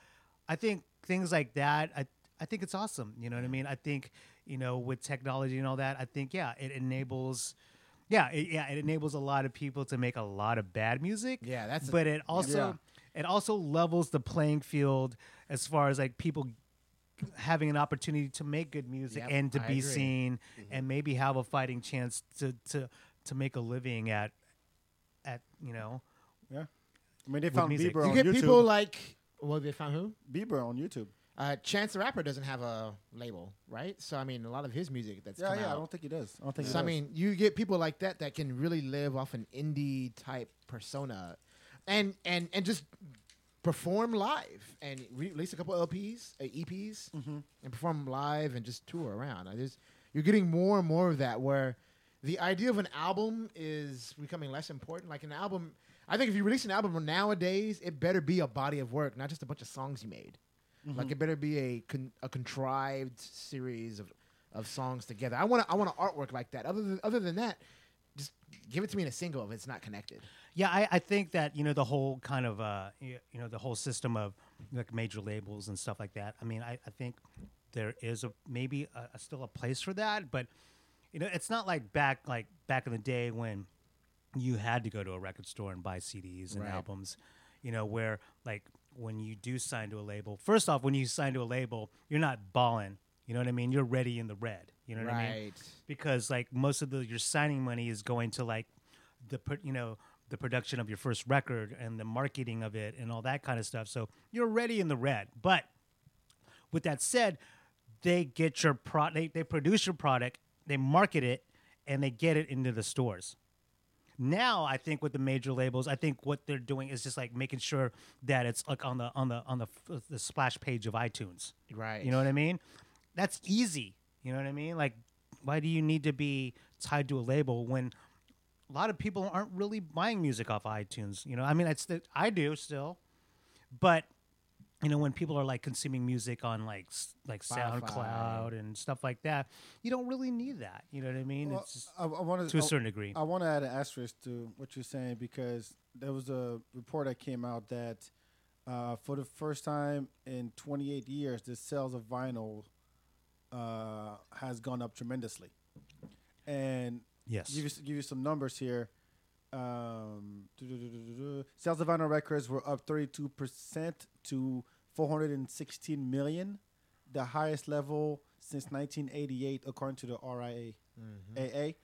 i think things like that i I think it's awesome. You know what I mean? I think you know with technology and all that. I think yeah, it enables. Yeah, it, yeah, it enables a lot of people to make a lot of bad music. Yeah, that's a- but it also it also levels the playing field as far as like people having an opportunity to make good music Yep, and to I be agree. seen and maybe have a fighting chance to to to make a living at at you know Yeah. I mean, they found music. Bieber You on get YouTube. people like well, they found who? Bieber on YouTube. Uh, Chance the Rapper doesn't have a label, right? So I mean, a lot of his music that's Yeah, come yeah. I don't think he does. I don't think. So he I mean, you get people like that that can really live off an indie type persona, and and and just perform live and re- release a couple LPs, uh, EPs, and perform live and just tour around. I just you're getting more and more of that where the idea of an album is becoming less important. Like an album, I think if you release an album nowadays, it better be a body of work, not just a bunch of songs you made. Like it better be a con- a contrived series of of songs together. I want I want an artwork like that. Other than other than that, just give it to me in a single if it's not connected. Yeah, I, I think that you know the whole kind of uh, you know the whole system of like major labels and stuff like that. I mean, I, I think there is a maybe a, a, still a place for that, but you know, it's not like back like back in the day when you had to go to a record store and buy CDs and Right. albums. You know, where like when you do sign to a label, first off, when you sign to a label, you're not balling. You know what I mean? You're ready in the red. You know what I mean? Right. because like most of the your signing money is going to like the you know the production of your first record and the marketing of it and all that kind of stuff. So you're already in the red. But with that said, they get your pro they, they produce your product, they market it, and they get it into the stores. Now I think with the major labels, I think what they're doing is just like making sure that it's like on the on the on the the splash page of iTunes. Right. You know what I mean? That's easy. You know what I mean? Like, why do you need to be tied to a label when a lot of people aren't really buying music off iTunes? You know, I mean, it's the, I do still, but you know, when people are like consuming music on like like Spotify. SoundCloud and stuff like that, you don't really need that. You know what I mean? Well, it's I, I wanna- to a I- certain degree. I want to add an asterisk to what you're saying because there was a report that came out that uh, for the first time in 28 years, the sales of vinyl uh, has gone up tremendously. And Yes. give you, give you some numbers here. Um, sales of vinyl records were up 32% to 416 million, the highest level since 1988, according to the RIA. AA.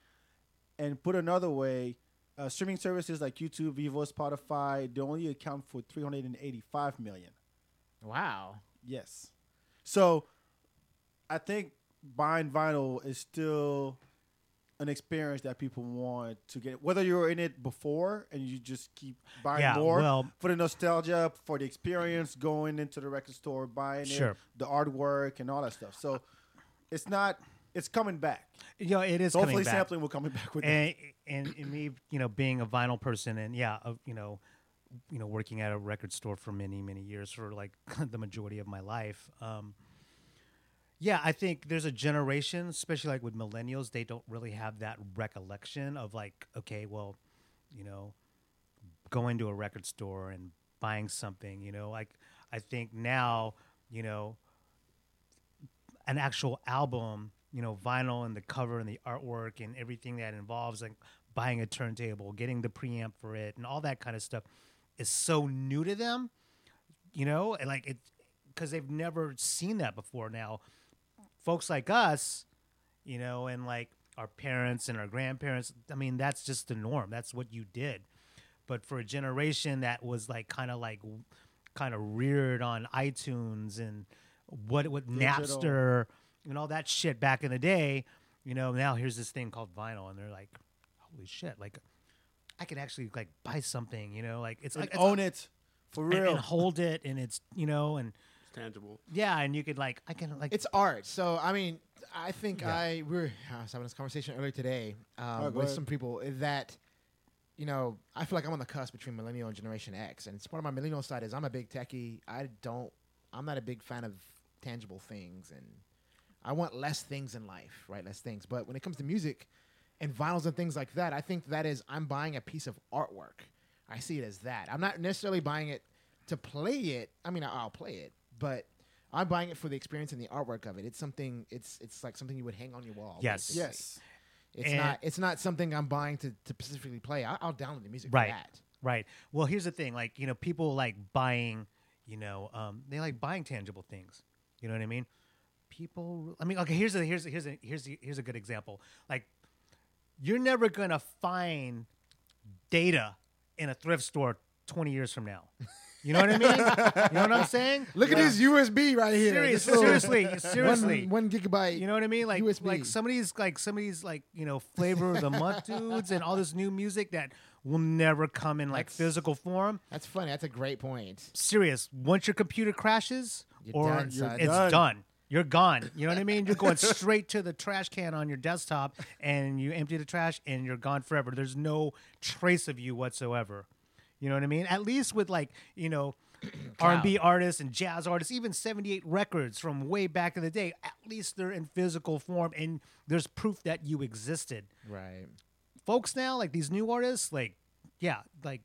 And put another way, uh, streaming services like YouTube, Vevo, Spotify, they only account for 385 million. Wow. Yes. So I think buying vinyl is still an experience that people want to get. Whether you're in it before and you just keep buying Yeah, more well- for the nostalgia, for the experience, going into the record store, buying Sure. it, the artwork, and all that stuff. So it's not. It's coming back. you know, it is So hopefully, back. sampling will coming *laughs* back with that. and, and and me, you know, being a vinyl person, and yeah, uh, you know, you know, working at a record store for many many years for like *laughs* the majority of my life. Um, yeah, I think there's a generation, especially like with millennials, they don't really have that recollection of like, okay, well, you know, going to a record store and buying something. You know, like I think now, you know, an actual album, you know, vinyl and the cover and the artwork and everything that involves like buying a turntable, getting the preamp for it, and all that kind of stuff is so new to them, you know, and like it because they've never seen that before. Now, folks like us, you know, and like our parents and our grandparents, I mean, that's just the norm. That's what you did. But for a generation that was like kind of like kind of reared on iTunes and what what Digital. Napster and all that shit back in the day, you know, now here's this thing called vinyl and they're like, holy shit, like I could actually like buy something, you know, like it's and like it's- own it for and, real. and hold it and it's you know and It's tangible. yeah and you could like I can like It's art. So I mean, I think Yeah. I we were I was having this conversation earlier today um, go with ahead. some people that you know I feel like I'm on the cusp between millennial and Generation X, and it's part of my millennial side is I'm a big techie. I don't. I'm not a big fan of tangible things, and I want less things in life, right? Less things. But when it comes to music and vinyls and things like that, I think that is I'm buying a piece of artwork. I see it as that. I'm not necessarily buying it to play it. I mean, I'll play it, but I'm buying it for the experience and the artwork of it. It's something. It's it's like something you would hang on your wall. Yes. basically. Yes. It's And- not. It's not something I'm buying to, to specifically play. I, I'll download the music Right. for that. Right. Well, here's the thing. Like, you know, people like buying, you know, um, they like buying tangible things. You know what I mean? People. I mean, okay. Here's a here's a, here's a here's a, here's a good example. Like, you're never gonna find data in a thrift store 20 years from now. *laughs* You know what I mean? you know what I'm saying? *laughs* Look at this USB right here. Serious, This little seriously, seriously. One, one gigabyte. You know what I mean? Like USB. like somebody's like somebody's like you know flavor of the month *laughs* dudes and all this new music that will never come in like That's- physical form. That's funny. That's a great point. Serious. Once your computer crashes You're or done, son. it's Done. done. You're gone. You know what I mean? You're going straight to the trash can on your desktop and you empty the trash and you're gone forever. There's no trace of you whatsoever. You know what I mean? At least with like, you know, *clears throat* R&B artists and jazz artists, even 78 records from way back in the day, at least they're in physical form and there's proof that you existed. Right. Folks now, like these new artists, like, yeah, like,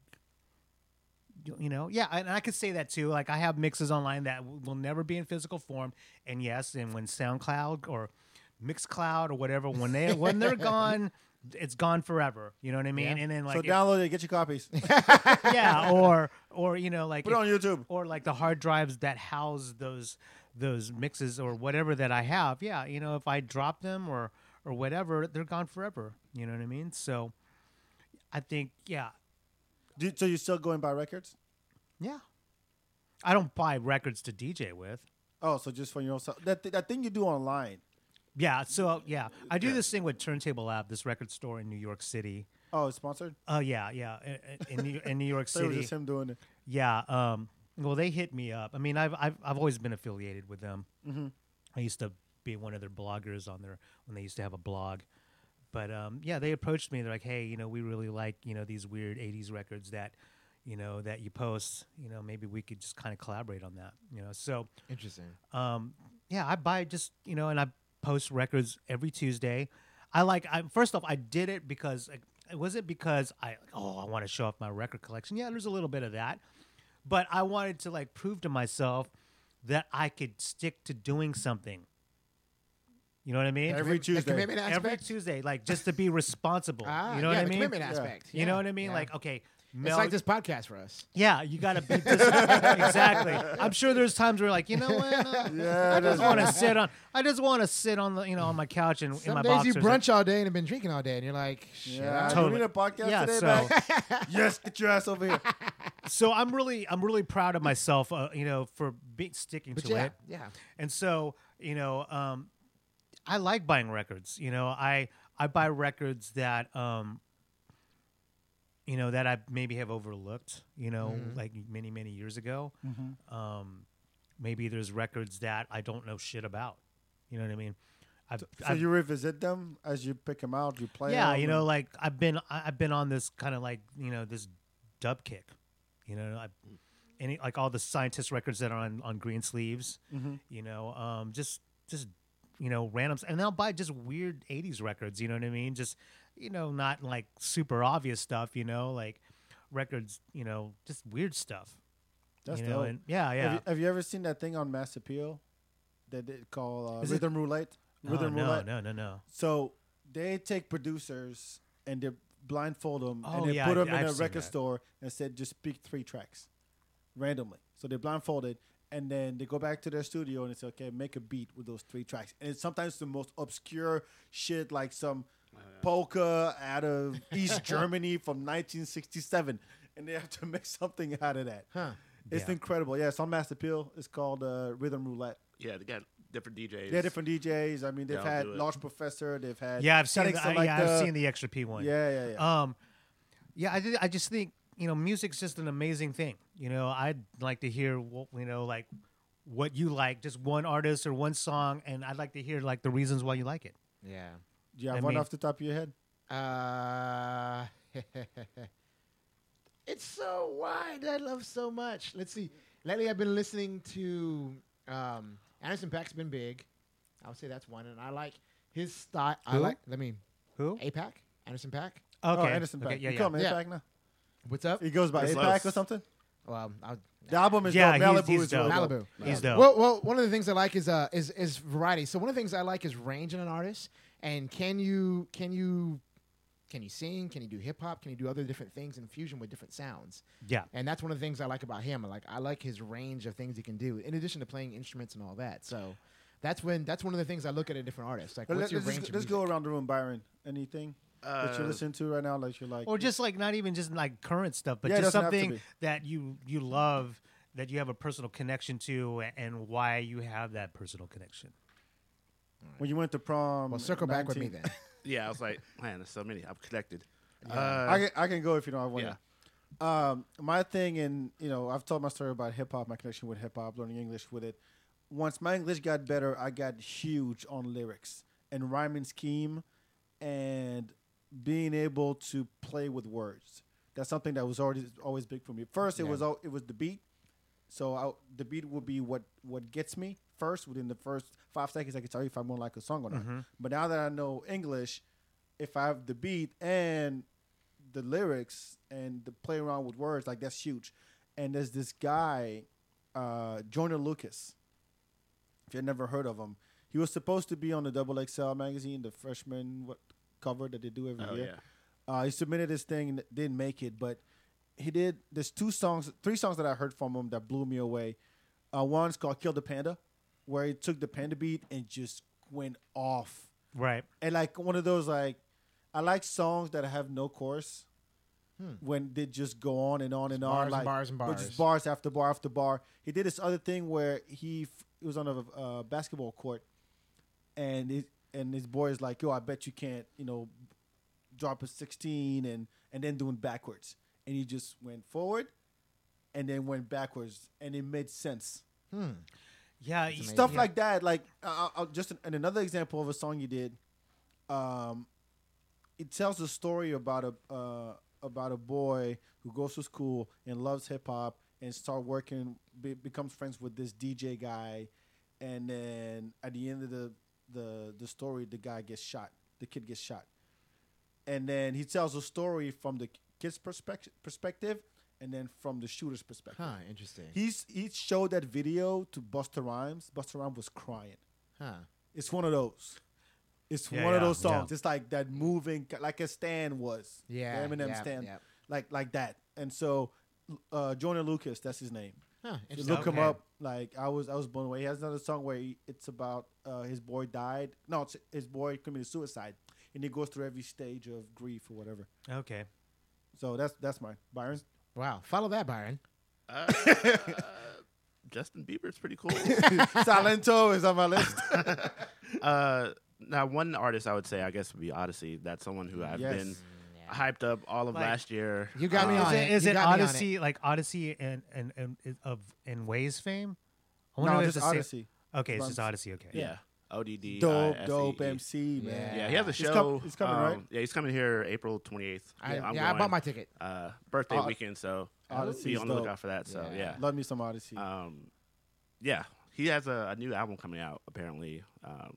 you you know, yeah, and I could say that too. Like, I have mixes online that will never be in physical form, and yes, and when SoundCloud or Mixcloud or whatever, when they when they're *laughs* gone, it's gone forever. You know what I mean? Yeah. And then like, so if- download it. Get your copies. *laughs* yeah, or or you know, like Put it if- on YouTube. or like the hard drives that house those those mixes or whatever that I have. Yeah, you know, if I drop them or or whatever, they're gone forever. You know what I mean? So I think yeah, Do, so you're still going by records? yeah. I don't buy records to DJ with. Oh, so just for your own self. That th- that thing you do online. Yeah, so yeah, I do this thing with Turntable Lab, this record store in New York City. Oh, it's sponsored. Oh yeah, yeah, in- in, New, in New York *laughs* So it was City. just him doing it. Yeah. Um, well, they hit me up. I mean, I've I've, I've always been affiliated with them. Mm-hmm. I used to be one of their bloggers on their when they used to have a blog. But um, yeah, they approached me. They're like, "Hey, you know, we really like you know these weird '80s records that you know that you post. You know, maybe we could just kind of collaborate on that. You know, so Interesting. um, yeah, I buy just you know, and I post records every Tuesday. I like. I first off, I did it because like, it wasn't because I oh I want to show off my record collection. Yeah, there's a little bit of that, but I wanted to like prove to myself that I could stick to doing something. You know what I mean? Every The Tuesday. commitment Every. Tuesday, like just to be responsible. Ah, you know yeah, what I the mean? commitment aspect. You know what I mean? yeah. Like okay, it's like this podcast for us. yeah, you got to be *laughs* this, exactly. I'm sure there's times where you're like, you know what? Uh, *laughs* Yeah, I just want to sit on. I just want to sit on the, you know, on my couch and in Some my days you brunch all day and have been drinking all day, and you're like, shit. Yeah, Totally. you read a podcast Yeah, today, so- man? *laughs* yes, get your ass over here. so I'm really, I'm really proud of myself, uh, you know, for be, sticking But to yeah, it. yeah. And so, you know, um, I like buying records. You know, I I buy records that, um, you know, that I maybe have overlooked. You know, Mm-hmm. like many many years ago. Um, maybe there's records that I don't know shit about. You know what I mean? I've, So I've- you revisit them as you pick them out. You play. yeah, you know, like I've been I've been on this kind of like you know this dub kick, you know, I, any like all the scientist records that are on on Greensleeves, Mm-hmm. you know, um, just just you know randoms, and I'll buy just weird '80s records, you know what I mean? Just you know, not like super obvious stuff, you know, like records, you know, just weird stuff. That's you know, dope. and yeah, yeah. Have, you, have you ever seen that thing on Mass Appeal that they call uh, Is it- Rhythm Roulette? no, Rhythm no, Roulette. no, no, no. So they take producers and they blindfold them Oh, and they yeah, put I- them in I've a record that. store and said just pick three tracks randomly. So they blindfolded and then they go back to their studio and they say, okay, make a beat with those three tracks. And it's sometimes the most obscure shit like some polka out of East *laughs* Germany from 1967. And they have to make something out of that. Huh. It's Yeah. incredible. Yeah, it's on Mass Appeal. It's called uh, Rhythm Roulette. Yeah, they got different DJs. They're different DJs. I mean, they've They'll had do it. Large Professor. They've had Yeah, I've seen. Static The, yeah, I've seen the extra P one. Yeah, yeah, yeah. Um, yeah, I did, I just think you know music's just an amazing thing. You know, I'd like to hear what you know like what you like, just one artist or one song, and I'd like to hear like the reasons why you like it. Yeah. Do you have I one mean- off the top of your head? Uh, *laughs* it's so wide. I love so much. Let's see. Lately, I've been listening to um, Anderson Paak's been big. I would say that's one, and I like his style. I Who? like. Let me. Who? APAC. Anderson Paak. Okay, Oh, Anderson okay, yeah, you yeah. call him Yeah. APAC now? What's up? He goes by That's APAC or something? Well, I'll, The album is Yeah, dope. Malibu he's is really dope. dope. Malibu. He's dope. Well, well, one of the things I like is uh is is variety. So one of the things I like is range in an artist. And can you can you can you sing? Can you do hip hop? Can you do other different things in fusion with different sounds? Yeah. And that's one of the things I like about him. I like I like his range of things he can do, in addition to playing instruments and all that. So that's when that's one of the things I look at a different artist. Like, But what's let, your us range? just, of let's music? go around the room, Byron. Anything that you're Uh, listening to right now, like you're like, or just like not even just like current stuff, but Yeah, just doesn't have to something that you you love that you have a personal connection to and why you have that personal connection. When you went to prom. Well, circle back with me 19 then. *laughs* Yeah, I was like, man, there's so many. I'm connected. I Uh, can, I can go if you don't have one. yeah. Um, my thing, and you know, I've told my story about hip hop, my connection with hip hop, learning English with it. Once my English got better, I got huge on lyrics and rhyming scheme, and being able to play with words. That's something that was already always big for me. First, it Yeah. was al- it was the beat. So I, the beat would be what what gets me first. Within the first five seconds, I can tell you if I'm gonna like a song or not. But now that I know English, if I have the beat and the lyrics and the play around with words, like that's huge. And there's this guy, uh, Joyner Lucas. If you've never heard of him, he was supposed to be on the Double XL magazine, the freshman what cover that they do every Oh, year. Uh, he submitted his thing and didn't make it, but he did. There's two songs, three songs that I heard from him that blew me away. Uh, one's called "Kill the Panda," where he took the panda beat and just went off Right. and like one of those like I like songs that have no chorus when they just go on and on and on bars and like bars and but bars. just bars after bar after bar. He did this other thing where he f- he was on a uh, basketball court and it, and his boy is like, "Yo, I bet you can't, you know, drop a 16 and and then doing backwards." And he just went forward and then went backwards and it made sense Yeah. you- stuff yeah. like that. Like uh, uh, just an, and another example of a song you did. Um, it tells a story about a uh, about a boy who goes to school and loves hip hop and start working, be, becomes friends with this DJ guy, and then at the end of the the the story, the guy gets shot. The kid gets shot, and then he tells a story from the kid's perspective perspective, and then from the shooter's perspective. Huh, interesting. He's he showed that video to Busta Rhymes. Busta Rhymes was crying. huh. It's one of those. It's Yeah, one of those songs. yeah. It's like that moving, like a stand was. Yeah, the Eminem yeah, Stan, yeah. like like that. And so, uh, Joyner Lucas, that's his name. Huh, You interesting. look him up. Like I was, I was blown away. He has another song where he, it's about uh, his boy died. No, it's his boy committed suicide, and he goes through every stage of grief or whatever. Okay. So that's that's mine. Byron. Wow. Follow that, Byron. Uh, *laughs* Justin Bieber's pretty cool. *laughs* Salento is on my list. *laughs* uh, now, one artist I would say, I guess, would be Oddisee. That's someone who I've Yes. been hyped up all of Like- last year. You got me Um, on Is it. it, is You it got me on it. Odyssey like Odyssey and and, and is- of in Ways fame? I no, if just it's the same- Odyssey. Okay, it's Bumps. just Oddisee. Okay. Yeah. ODD. Dope, ISE. dope MC, man. Yeah. Yeah, he has a He's show. com- he's coming, right? um, Yeah, he's coming here April 28th. I, I'm yeah, I bought my ticket. uh, birthday Uh, weekend, so Oddisee's be on the dope. lookout for that. So Yeah. yeah, Love me some Odyssey. um, yeah, he has a, a new album coming out apparently. Um,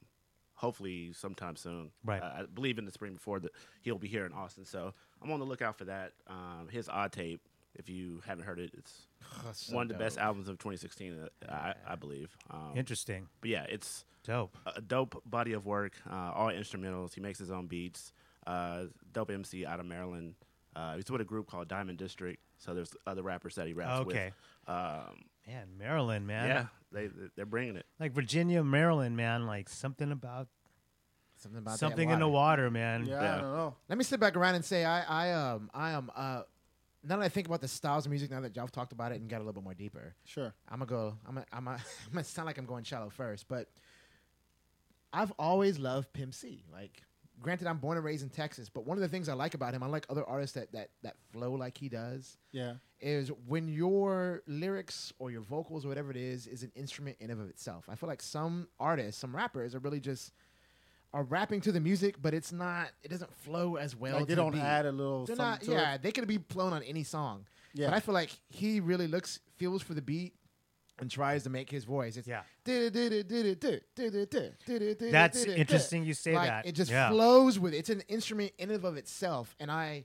hopefully sometime soon. Right. Uh, I believe in the spring before that he'll be here in Austin. So I'm on the lookout for that. Um, his odd tape. If you haven't heard it, it's *sighs* Oh, so one of the best albums of 2016. uh, I, I believe. Um, Interesting. but yeah, it's Dope. a dope body of work. Uh, all instrumentals. He makes his own beats. Uh, dope MC out of Maryland. Uh, he's with a group called Diamond District. So there's other rappers that he raps Okay. with. Um, Man, Maryland, man. yeah, they they're bringing it. Like Virginia, Maryland, man. Like something about Something about something in the water. water, man. yeah, yeah. I don't know. Let me sit back around and say I I um I am uh now that I think about the styles of music now that y'all talked about it and got a little bit more deeper. Sure. I'm gonna go. I'm gonna. I'm gonna, *laughs* I'm gonna sound like I'm going shallow first, but I've always loved Pimp C. Like, granted, I'm born and raised in Texas, but one of the things I like about him, I like other artists that that that flow like he does, Yeah. is when your lyrics or your vocals or whatever it is is an instrument in and of itself. I feel like some artists, some rappers, are really just are rapping to the music, but it's not. It doesn't flow as well. Like they don't beat. add a little. They're something not. to Yeah, It. they could be flown on any song. Yeah. But I feel like he really looks, feels for the beat, and tries to make his voice. It's Yeah. That's That's interesting you say like, that. It just Yeah. flows with it. It's an instrument in and of itself, and I.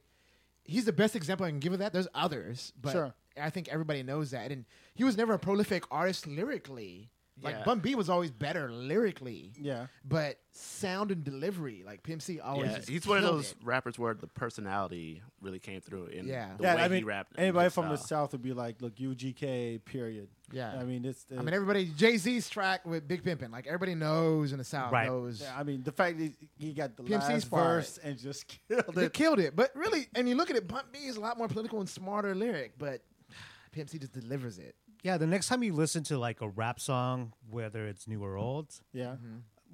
He's the best example I can give of that. There's others, but Sure. I think everybody knows that. And he was never a prolific artist lyrically. Like Yeah. Bun B was always better lyrically, Yeah. but sound and delivery, like Pimp C always. Yeah, he's one of those it. rappers where the personality really came through in Yeah. the yeah, way I he rapped. anybody his from the. South would be like, look, UGK, period. Yeah. I mean, it's. I mean, everybody Jay Z's track with Big Pimpin', like everybody knows in the South Right. knows. Yeah, I mean, the fact that he got the Pimp C's last part. verse and just *laughs* killed They it. killed it, but really, and you look at it, Bun B is a lot more political and smarter lyric, but *sighs* Pimp C just delivers it. Yeah, the next time you listen to like a rap song, whether it's new or old, Yeah.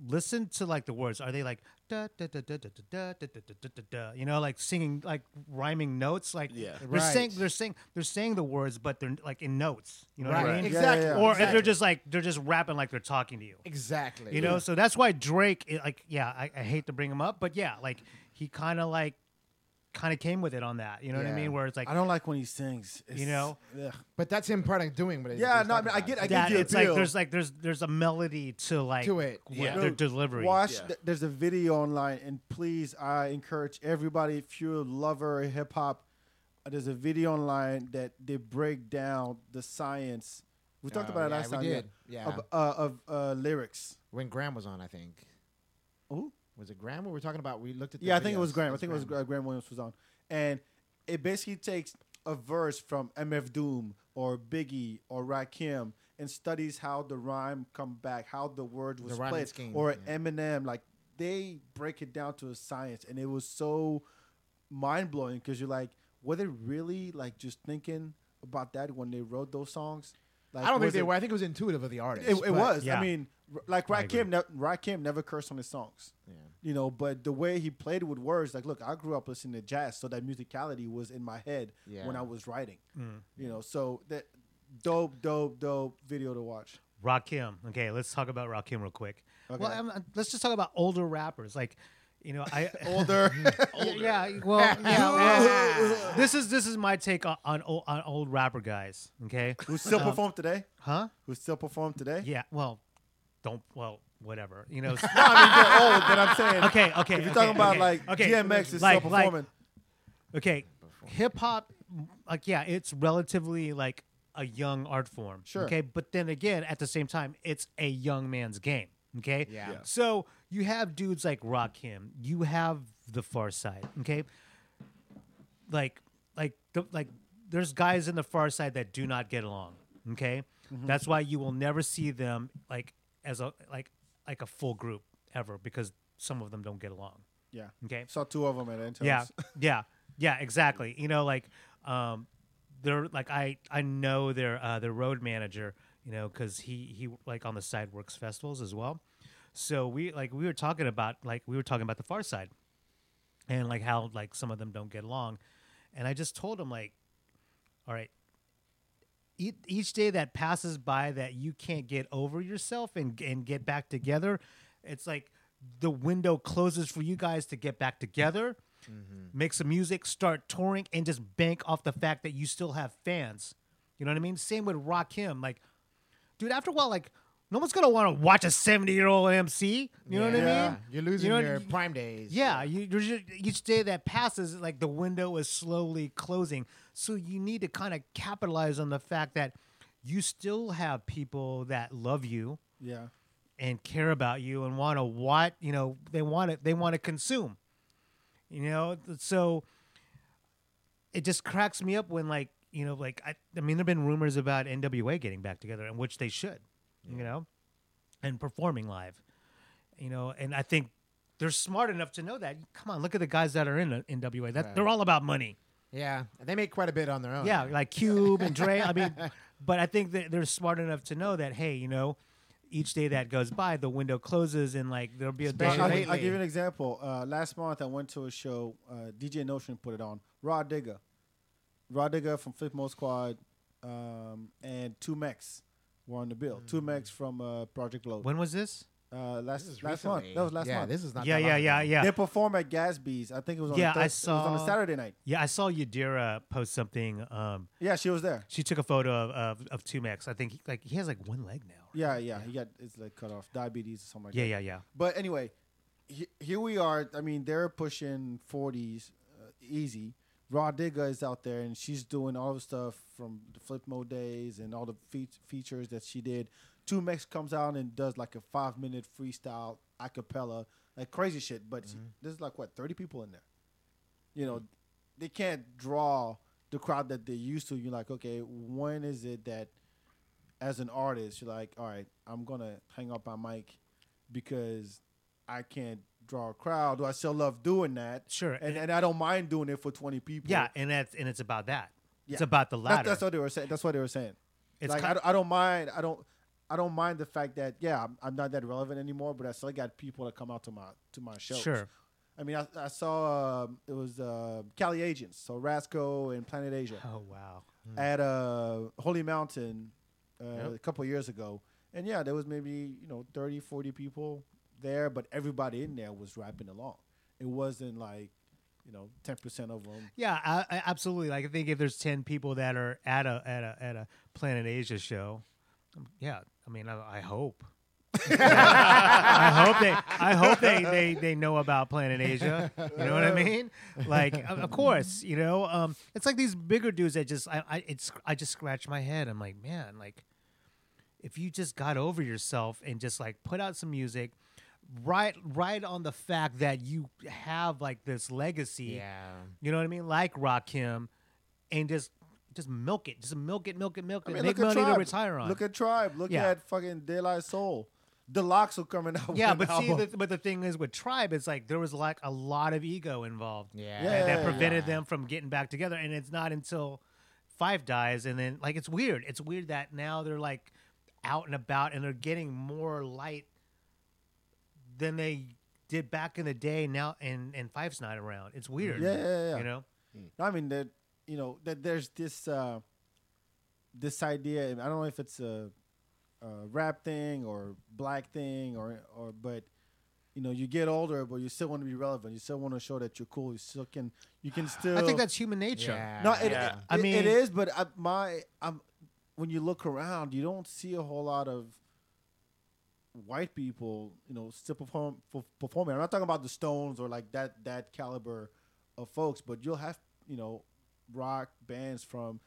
listen to like the words. Are they like da da da da da da da da da da da da? You know, like singing like rhyming notes. Like Yeah. they're Right. saying they're saying they're saying the words, but they're like in notes. You know what I Right. mean? Exactly. Yeah, yeah, Or if exactly. they're just like they're just rapping like they're talking to you. exactly. You know, so that's why Drake, it, like, yeah, I, I hate to bring him up, but yeah, like he kind of like kind of came with it on that. You know what I Yeah. mean? Where it's like I don't like when he sings. You know? Ugh. but that's him part of doing what. Yeah, no, I mean, I get- I get that. the It's like appeal. there's like there's there's a melody to like To it, what yeah. their Dude, delivery. Watch. Yeah. th- there's a video online, and please, I encourage everybody. If you're a lover of hip hop, uh, there's a video online that they break down the science. We talked Oh, about it yeah, last we time. did. Yeah. Of, uh, of uh, lyrics. when Graham was on, I think. Who? Was it Graham? We were talking about. We looked at. The Yeah, I think it was. Graham. I think it was Graham. Graham Williams was on, and it basically takes a verse from MF Doom or Biggie or Rakim and studies how the rhyme come back, how the word was rhyming played, scheme, or yeah. Eminem. Like they break it down to a science, and it was so mind blowing because you're like, were they really like just thinking about that when they wrote those songs? Like, I don't think they it- were. I think it was intuitive of the artist. It, it was. yeah. I mean, like I agree. Rakim, ne- Rakim never cursed on his songs. Yeah. You know, but the way he played with words, like, look, I grew up listening to jazz, so that musicality was in my head Yeah. when I was writing. Mm. You know, so that dope, dope, dope video to watch. Rakim. Okay, let's talk about Rakim real quick. Okay. Well, I'm, let's just talk about older rappers. Like, you know, I *laughs* Older. *laughs* Yeah, yeah, well, yeah, *laughs* well, this is this is my take on on, old- on old rapper guys. Okay, Who still um, perform today? huh? Who still perform today? Yeah. Well, don't. Well, whatever. You know. No, I mean, they're old, but I'm saying. okay. Okay. If you're okay, talking about okay, like okay, DMX is like- still like- performing. okay, hip hop, like yeah, it's relatively like a young art form. Sure. Okay, but then again, at the same time, it's a young man's game. Okay. Yeah. Yeah. So you have dudes like Rakim. You have the Pharcyde. Okay. Like, like, the, like, there's guys in the Pharcyde that do not get along. Okay. Mm-hmm. That's why you will never see them like as a like like a full group ever because some of them don't get along. yeah. Okay. Saw two of them at Intel. Yeah, *laughs* yeah, yeah, exactly. You know, like um, they're like I I know their uh, their road manager. You know, because he he like on the side works festivals as well. So we like we were talking about like we were talking about the Pharcyde, and like how like some of them don't get along, and I just told him like, all right. Each, each day that passes by that you can't get over yourself and and get back together, it's like the window closes for you guys to get back together mm-hmm. make some music, start touring, and just bank off the fact that you still have fans. You know what I mean? Same with Rakim. Like, dude, after a while, like, no one's gonna want to watch a seventy-year-old MC. You know what I mean? Yeah. You're losing You know, your prime days. Yeah, you, just, each day that passes, like the window is slowly closing. So you need to kind of capitalize on the fact that you still have people that love you Yeah. and care about you and want to what you know they want to they want to consume you know so it just cracks me up when like you know like i, I mean there've been rumors about nwa getting back together and which they should you know and performing live you know and i think they're smart enough to know that come on look at the guys that are in nwa that they're all about money Yeah. They make quite a bit on their own. yeah, like Cube and Dre. I mean, *laughs* but I think that they're smart enough to know that hey, you know, each day that goes by, the window closes and like there'll be a day. I'll. I'll give you an example. Uh, last month, I went to a show. Uh, DJ Notion put it on. Rah Digga, Rah from Flipmode Squad, um, and 2Mex were on the bill. 2Mex from uh, Project Blowed. When was this? Uh, last This is last month. That was last yeah, month. this is not. Yeah, yeah, yeah, ago. yeah. They performed at Gatsby's. I think it was on. Yeah, the I saw. It was on a Saturday night. Yeah, I saw Yadira post something. Um, Yeah, she was there. she took a photo of of, of 2Mex. I think he, like he has like one leg now. Yeah, yeah. He got his leg cut off, diabetes or something like Yeah, that. yeah, yeah. But anyway, he, here we are. I mean, they're pushing forties uh, easy, Rah Digga is out there and she's doing all the stuff from the flip mode days and all the fe- features that she did. 2Mex comes out and does like a five minute freestyle a cappella, like crazy shit. But she- mm-hmm. there's like what thirty people in there. You know, they can't draw the crowd that they used to. You're like, okay, when is it that as an artist you're like, all right, I'm gonna hang up my mic because I can't draw a crowd. Do I still love doing that? Sure. and and I don't mind doing it for twenty people. Yeah, and that's and it's about that. It's about the That's- latter. That's, what they were saying. That's what they were saying. It's like ki- I, don't, I don't mind. I don't. I don't mind the fact that yeah, I'm, I'm not that relevant anymore, but I still got people that come out to my to my shows. Sure. I mean, I, I saw um, it was uh, Cali Agents, so Rasco and Planet Asia oh wow. at uh, Holy Mountain uh, a couple years ago, and yeah, there was maybe you know 30, 40 people there, but everybody in there was rapping along. It wasn't like you know ten percent of them. Yeah, I, I, absolutely. Like I think if there's ten people that are at a at a at a Planet Asia show, um, yeah. I mean, I, I hope. *laughs* I hope they. I hope they, they they know about Planet Asia. You know what I mean? Like, of of course, you know. Um, it's like these bigger dudes that just I I it's I just scratch my head. I'm like, man, like, if you just got over yourself and just like put out some music, right right on the fact that you have like this legacy. Yeah. You know what I mean? Like Rakim, and just just milk it, just milk it, milk it, milk it, I mean, make look at money Tribe. to retire on. Look at Tribe. Look Yeah. at fucking De La Soul. Deluxe are coming out. yeah, but an see, the, but the thing is with Tribe, it's like there was like a lot of ego involved. Yeah. Yeah, that, that yeah, prevented them from getting back together, and it's not until Phife dies, and then like it's weird. It's weird that now they're like out and about, and they're getting more light than they did back in the day. Now, and and Phife's not around. It's weird. Yeah, yeah, yeah. You know. No, I mean that you know that there's this uh, this idea. I don't know if it's a, a rap thing or black thing or or but you know you get older, but you still want to be relevant. You still want to show that you're cool. You still can you can *sighs* still. I think that's human nature. Yeah. no. It, Yeah. it, I mean- it is, but I, my I'm when you look around, you don't see a whole lot of white people, you know, still perform for, performing. I'm not talking about the Stones or like that that caliber of folks, but you'll have you know rock bands from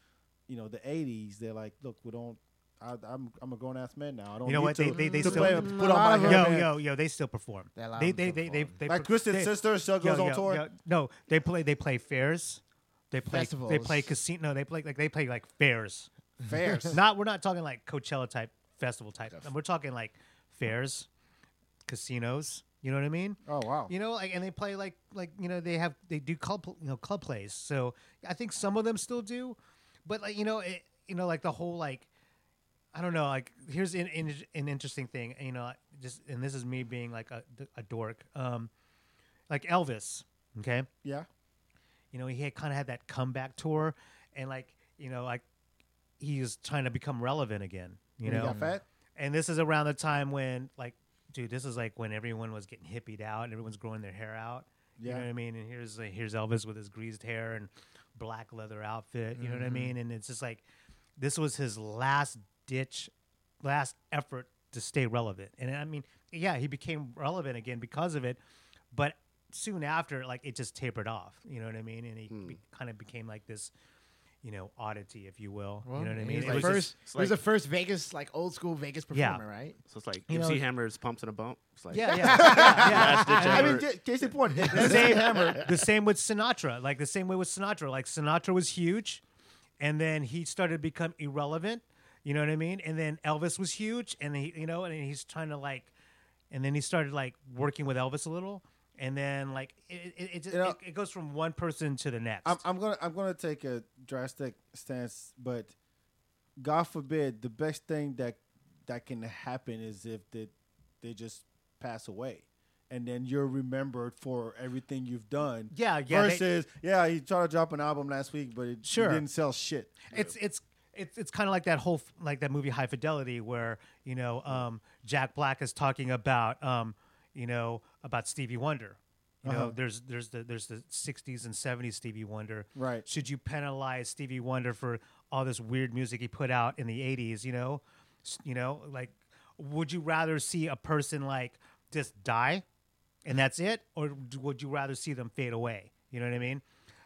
you know the '80s. They're like, look, we don't. I, I'm I'm a grown ass man now. I don't. You know need what? They- To, they- they to still- play, Mm, put on my of Yo, headband. yo, yo! They still perform. They allow They, they, to they, they, they, Like Twisted they- Sister still goes yo, on yo, tour. yo, no, they play. They play fairs. They play. They play casino. No, they play like they play like fairs. Fairs. *laughs* Not. We're not talking like Coachella type festival type. We're talking like fairs, casinos. You know what I mean? oh wow. You know, like, and they play like, like you know, they have they do club, you know, club plays. So I think some of them still do, but like you know, it, you know, like the whole like, I don't know, like here's an, an, an interesting thing, you know, just and this is me being like a, a dork, um, like Elvis, okay, Yeah. you know, he had kind of had that comeback tour, and like you know, like he was trying to become relevant again, you he know, got fat. And this is around the time when, like, dude, this is like when everyone was getting hippied out and everyone's growing their hair out. yeah. You know what I mean? And here's uh, here's Elvis with his greased hair and black leather outfit. You know what I mean? And it's just like this was his last ditch, last effort to stay relevant. And I mean, yeah, he became relevant again because of it, but soon after, like, it just tapered off. You know what I mean? And he be, kind of became like this. You know, oddity, if you will. you know what I He mean? was It the was first. just- it's he was like- the first Vegas, like old school Vegas Yeah. performer, right? So it's like You MC know- Hammer's pumps and a bump. It's like yeah, yeah, yeah, *laughs* yeah. last ditch I mean, effort. j- case in point, the *laughs* same Hammer. *laughs* The same with Sinatra. Like the same way with Sinatra. Like Sinatra was huge, and then he started to become irrelevant. You know what I mean? And then Elvis was huge, and he, you know, and he's trying to like, and then he started like working with Elvis a little, and then like it, it, it, just, You know- it, it goes from one person to the next. I'm, I'm gonna I'm gonna take a drastic stance, but God forbid the best thing that that can happen is if they they just pass away, and then you're remembered for everything you've done. Yeah, yeah, they- Versus, yeah, he tried to drop an album last week, but it Sure. didn't sell shit. it's it's it's it's kind of like that whole like that movie High Fidelity where you know um, Jack Black is talking about um, you know about Stevie Wonder. You know, Uh-huh. there's there's the there's the '60s and '70s Stevie Wonder. Right. Should you penalize Stevie Wonder for all this weird music he put out in the '80s? You know, you know, like, would you rather see a person like just die, and that's it, or would you rather see them fade away? You know what I mean?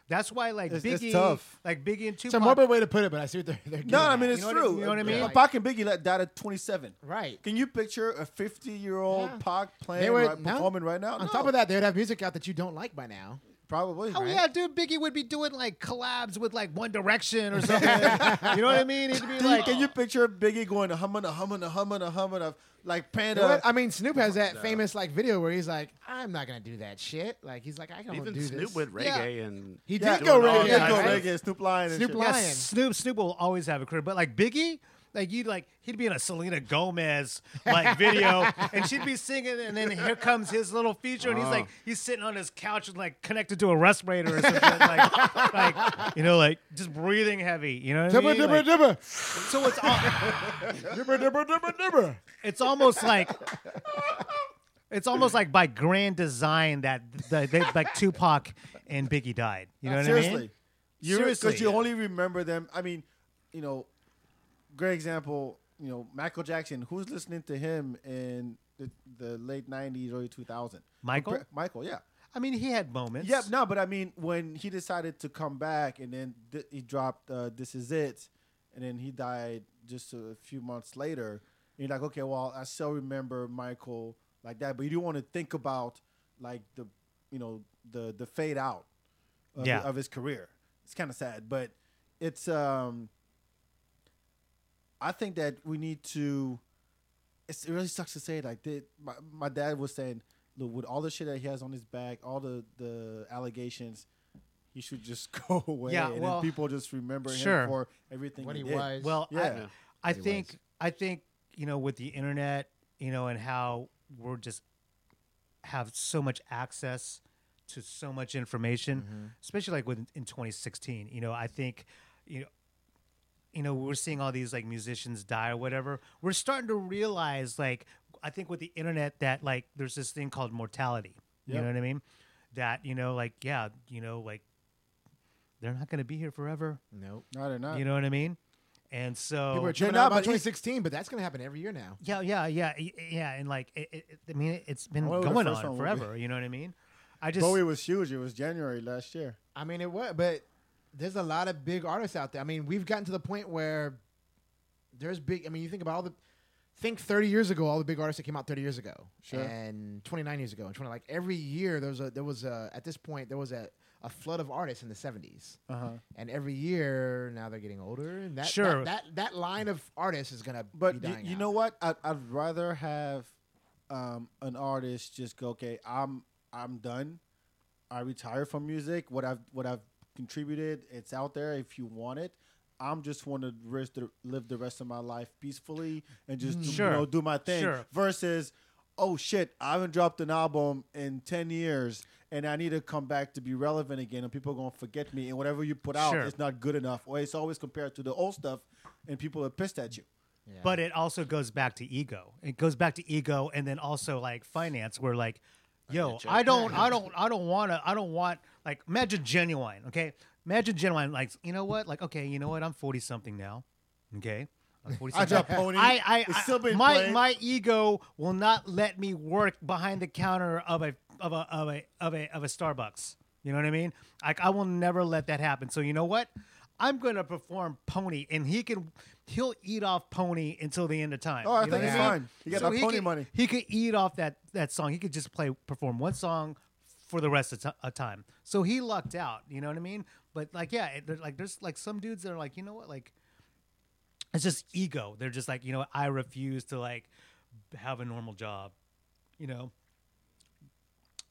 That's why like It's- Biggie, it's tough. like Biggie and Tupac. It's a morbid way to put it, but I see what they're, they're getting No, I at. mean it's You know what I- true. you know what I mean? Like- Pac and Biggie let- died at 27. right. Can you picture a 50 year old Yeah. Pac playing right, no. performing right now? On No. top of that, they would have music out that you don't like by now. Probably. Oh right? yeah, dude, Biggie would be doing like collabs with like One Direction or something. *laughs* you know what I mean? He'd be Can you- like, can you picture Biggie going to humming, a humming, a humming, a humming of like You know Panda? I mean, Snoop has that famous like video where he's like, "I'm not gonna do that shit." Like he's like, "I can Even do Snoop this." went reggae and He yeah, did go reggae. Yeah, kinds go reggae, Snoop Lion, Snoop. Lion. yeah, Snoop Snoop will always have a career, but like Biggie. Like you'd like he'd be in a Selena Gomez like video *laughs* and she'd be singing and then here comes his little feature and he's like he's sitting on his couch and like connected to a respirator or something like, like you know like just breathing heavy you know what I mean? Like, so it's all, *laughs* dibber, dibber, dibber. it's almost like it's almost like by grand design that the, they, like Tupac and Biggie died. You know what Seriously. I mean? You Seriously. because you only remember them. I mean, you know, great example. You know, Michael Jackson. Who's listening to him in the, the late '90s, early 2000s? Michael? Compar- Michael, yeah, I mean, he had moments. yeah. No, but I mean, when he decided to come back, and then th- he dropped uh, "This Is It," and then he died just a few months later. You're like, okay, well, I still remember Michael like that, but you don't want to think about like the, you know, the the fade out of, Yeah. of his career. It's kind of sad, but it's um. I think that we need to. It's, it really sucks to say it like that. My, my dad was saying, look, with all the shit that he has on his back, all the the allegations, he should just *laughs* go away. Yeah, and well, then people just remember sure. him for everything What he, he did. was. Well, Yeah. I, I think was. I think you know with the internet, you know, and how we're just have so much access to so much information, Mm-hmm. especially like with in 2016. You know, I think you know. You know, we're seeing all these like musicians die or whatever. We're starting to realize, like, I think with the internet, that like there's this thing called mortality. You Yep. know what I mean? That you know, like, yeah, you know, like they're not going to be here forever. Nope. No, they're not. You know what I mean? And so People are tripping not, out about 2016, but that's gonna happen every year now. Yeah, yeah, yeah, yeah, and like, it, it, I mean, it, it's been I wonder what the going on forever. You know what I mean? I just, Bowie was huge. It was January last year. I mean, it was, but there's a lot of big artists out there. I mean, we've gotten to the point where there's big. I mean, you think about all the. Think 30 years ago, all the big artists that came out 30 years ago, Sure. and 29 years ago, and 20 like every year there was a there was a at this point there was a, a flood of artists in the 70s, Uh-huh. and every year now they're getting older, and that Sure. that, that that line of artists is gonna But be you, out. know what? I'd, I'd rather have um, an artist just go, okay, I'm I'm done. I retire from music. What I've what I've contributed, it's out there. If you want it, I'm just want to risk the, live the rest of my life peacefully and just do, Sure. you know do my thing. Sure. Versus, oh shit, I haven't dropped an album in ten years. And I need to come back to be relevant again, and people are gonna forget me. And whatever you put out Sure. is not good enough, or it's always compared to the old stuff, and people are pissed at you. but it also goes back to ego. It goes back to ego, and then also like finance, where like, yo, I don't, I *laughs* don't, I don't want to, I don't want like imagine Ginuwine, okay? Imagine Ginuwine, like you know what, like okay, you know what, I'm forty something now, okay. I'm 40 *laughs* I Pony. I, I, It's still being my played. my ego will not let me work behind the counter of a of a of a of a of a Starbucks. You know what I mean? Like I will never let that happen. So you know what? I'm gonna perform Pony, and he can he'll eat off Pony until the end of time. Oh, I You think it's fine. He got that Pony could, money. He could eat off that that song. He could just play perform one song for the rest of of time. So he lucked out. You know what I mean? But like, yeah, it, there's like there's like some dudes that are like, you know what, like it's just ego. They're just like, you know, I refuse to like have a normal job. You know,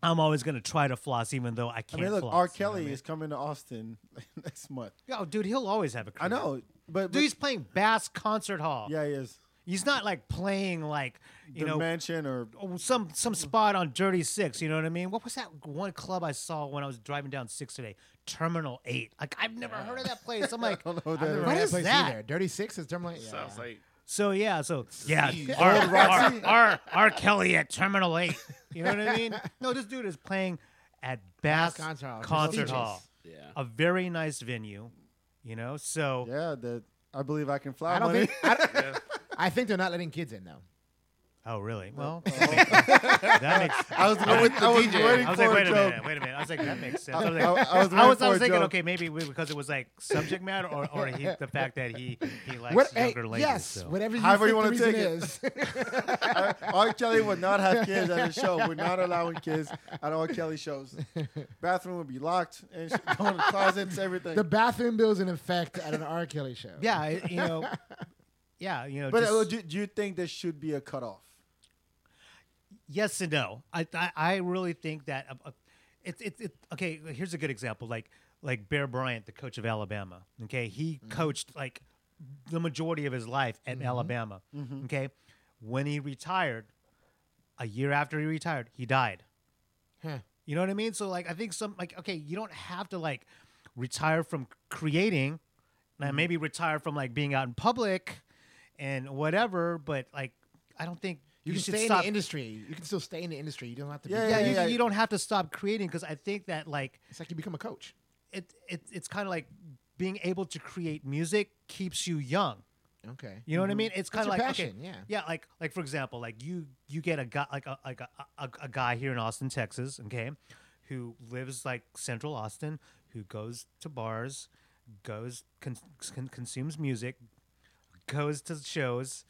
I'm always gonna try to floss, even though I I can't. mean, look, floss, R. you know what Kelly I mean? is coming to Austin *laughs* next month. Yo, dude, he'll always have a career. I know, but, but Dude, he's playing Bass Concert Hall. yeah, he is. He's not like playing like you the know mansion or oh, some some spot on Dirty Six. You know what I mean? What was that one club I saw when I was driving down Six today? Terminal Eight. Like I've never heard of that place. I'm *laughs* like, don't know what I've that never. What heard is place that? Either. Dirty Six is terminal. Yeah. Sounds like so yeah, so yeah, Old R, R, R, R Kelly at Terminal Eight. You know what I mean? *laughs* No, this dude is playing at Bass Concert Hall. Concert Hall, yeah. a very nice venue. You know, so yeah, that I believe I can fly. I don't money. think. I, *laughs* don't- I think they're not letting kids in though. Oh, really? Well, *laughs* that makes. I was, I was, I was waiting I was for like, wait a joke. minute, wait a minute. I was like, that makes sense. I was, like, I was I was, I was thinking, okay, maybe we- because it was like subject matter, or, or he, the fact that he he likes What, hey, younger ladies. yes, so. whatever you However think you the wanna take is. *laughs* R. Kelly would not have kids at his show. We're not allowing kids at R. Kelly shows. Bathroom would be locked and sh- go in the closets, everything. the bathroom bill's in effect at an R. Kelly show. Yeah, you know, yeah, you know. but just- uh, do, do you think there should be a cutoff? Yes and no. I I, I really think that uh, uh, it's it's it, okay. Here's a good example, like like Bear Bryant, the coach of Alabama. Okay, he coached like the majority of his life at Alabama. Okay, when he retired, a year after he retired, he died. Huh. You know what I mean? So like I think some like okay, you don't have to like retire from creating, now maybe retire from like being out in public and whatever, but like I don't think You, you, can stay stop in the industry. You can still stay in the industry. You don't have to. Yeah, be, yeah, yeah, you, yeah. you don't have to stop creating because I think that like It's like you become a coach. it, it it's kind of like being able to create music keeps you young. Okay. You know what I mm-hmm. mean? It's kind of like okay, passion, yeah. yeah, like like for example, like you you get a guy like a like a, a, a guy here in Austin, Texas, okay, who lives like Central Austin, who goes to bars, goes con- con- consumes music, goes to shows,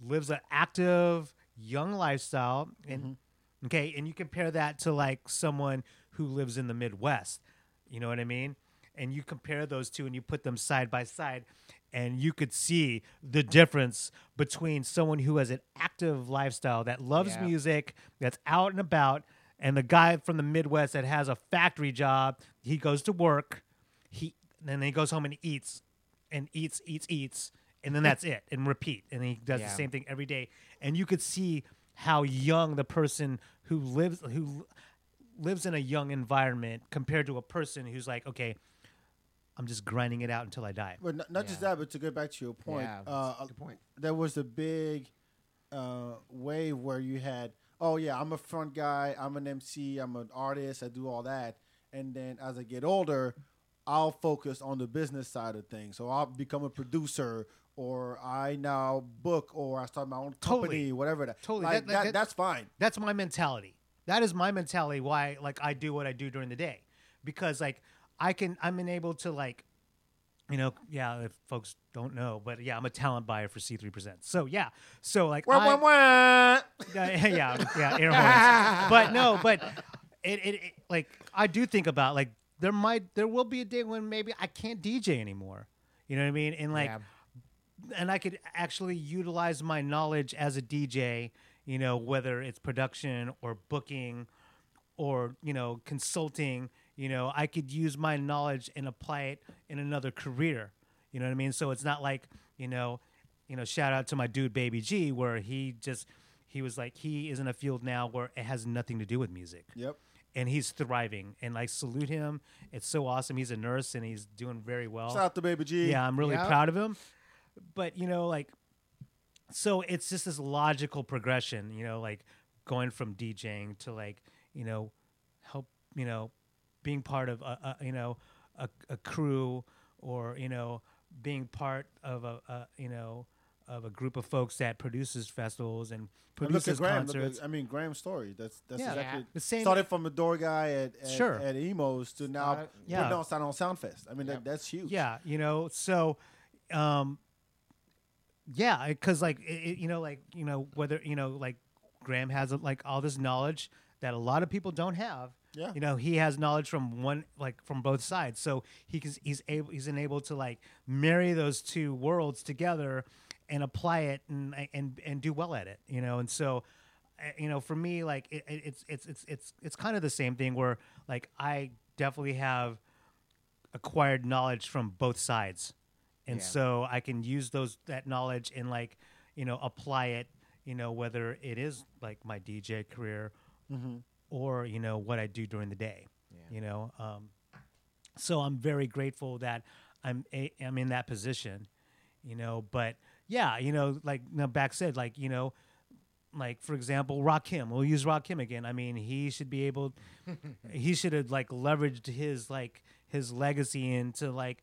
lives an active young lifestyle, and mm-hmm. okay, and you compare that to like someone who lives in the Midwest. You know what I mean? And you compare those two and you put them side by side, and you could see the difference between someone who has an active lifestyle that loves Yeah. music, that's out and about, and the guy from the Midwest that has a factory job. He goes to work, he then he goes home and eats, and eats, eats, eats, and then that's it, and repeat. And he does Yeah. the same thing every day. And you could see how young the person who lives who lives in a young environment compared to a person who's like, okay, I'm just grinding it out until I die. But not, not just that, but to get back to your point, Yeah, uh, good point. there was a big uh, wave where you had, oh yeah, I'm a front guy, I'm an MC, I'm an artist, I do all that, and then as I get older, I'll focus on the business side of things. So I'll become a producer, or I now book, or I start my own company, Totally. whatever that. Totally. like That- that, that- that's fine. That's my mentality. That is my mentality why like I do what I do during the day. Because like I can I'm enabled to like you know, yeah, if folks don't know, but yeah, I'm a talent buyer for C3 Presents. So yeah. So like Wah, I- wah, wah. *laughs* yeah, yeah, yeah, air horns. *laughs* but no, but it, it, it like I do think about like there might there will be a day when maybe I can't DJ anymore. You know what I mean? And like Yeah. And I could actually utilize my knowledge as a DJ, you know, whether it's production or booking or, you know, consulting, you know, I could use my knowledge and apply it in another career. You know what I mean? So it's not like, you know, you know, shout out to my dude Baby G where he just he was like he is in a field now where it has nothing to do with music Yep. and he's thriving and I salute him. It's so awesome. He's a nurse and he's doing very well. Shout out to Baby G. Yeah, I'm really Yeah. proud of him. But you know, like, so it's just this logical progression. You know, like going from DJing to like, you know, help. You know, being part of a, a you know a, a crew or you know being part of a, a you know of a group of folks that produces festivals and And look at produces Graham. Look concerts. at, I mean, Graham's story. That's that's Yeah. exactly The same- started from a door guy at at, Sure. at Emo's to now Started- Yeah. putting on Sound on Sound Fest. I mean, that, that's huge. Yeah, you know, so, um, yeah, because like it, it- you know, like you know, whether you know, like Graham has like all this knowledge that a lot of people don't have. Yeah. you know, he has knowledge from one like from both sides, so he can, he's able he's enabled to like marry those two worlds together and apply it and and and do well at it. You know, and so. uh, You know, for me, like it- it's it's it's it's it's kind of the same thing where like I definitely have acquired knowledge from both sides and Yeah. so i can use those that knowledge and like you know apply it you know whether it is like my dj career or you know what i do during the day you know um, so i'm very grateful that i'm a, i'm in that position you know but yeah you know like you know, back said like you know like for example Rock Rakim. We'll use Rock Rakim again. I mean, he should be able *laughs* he should have like leveraged his like his legacy into like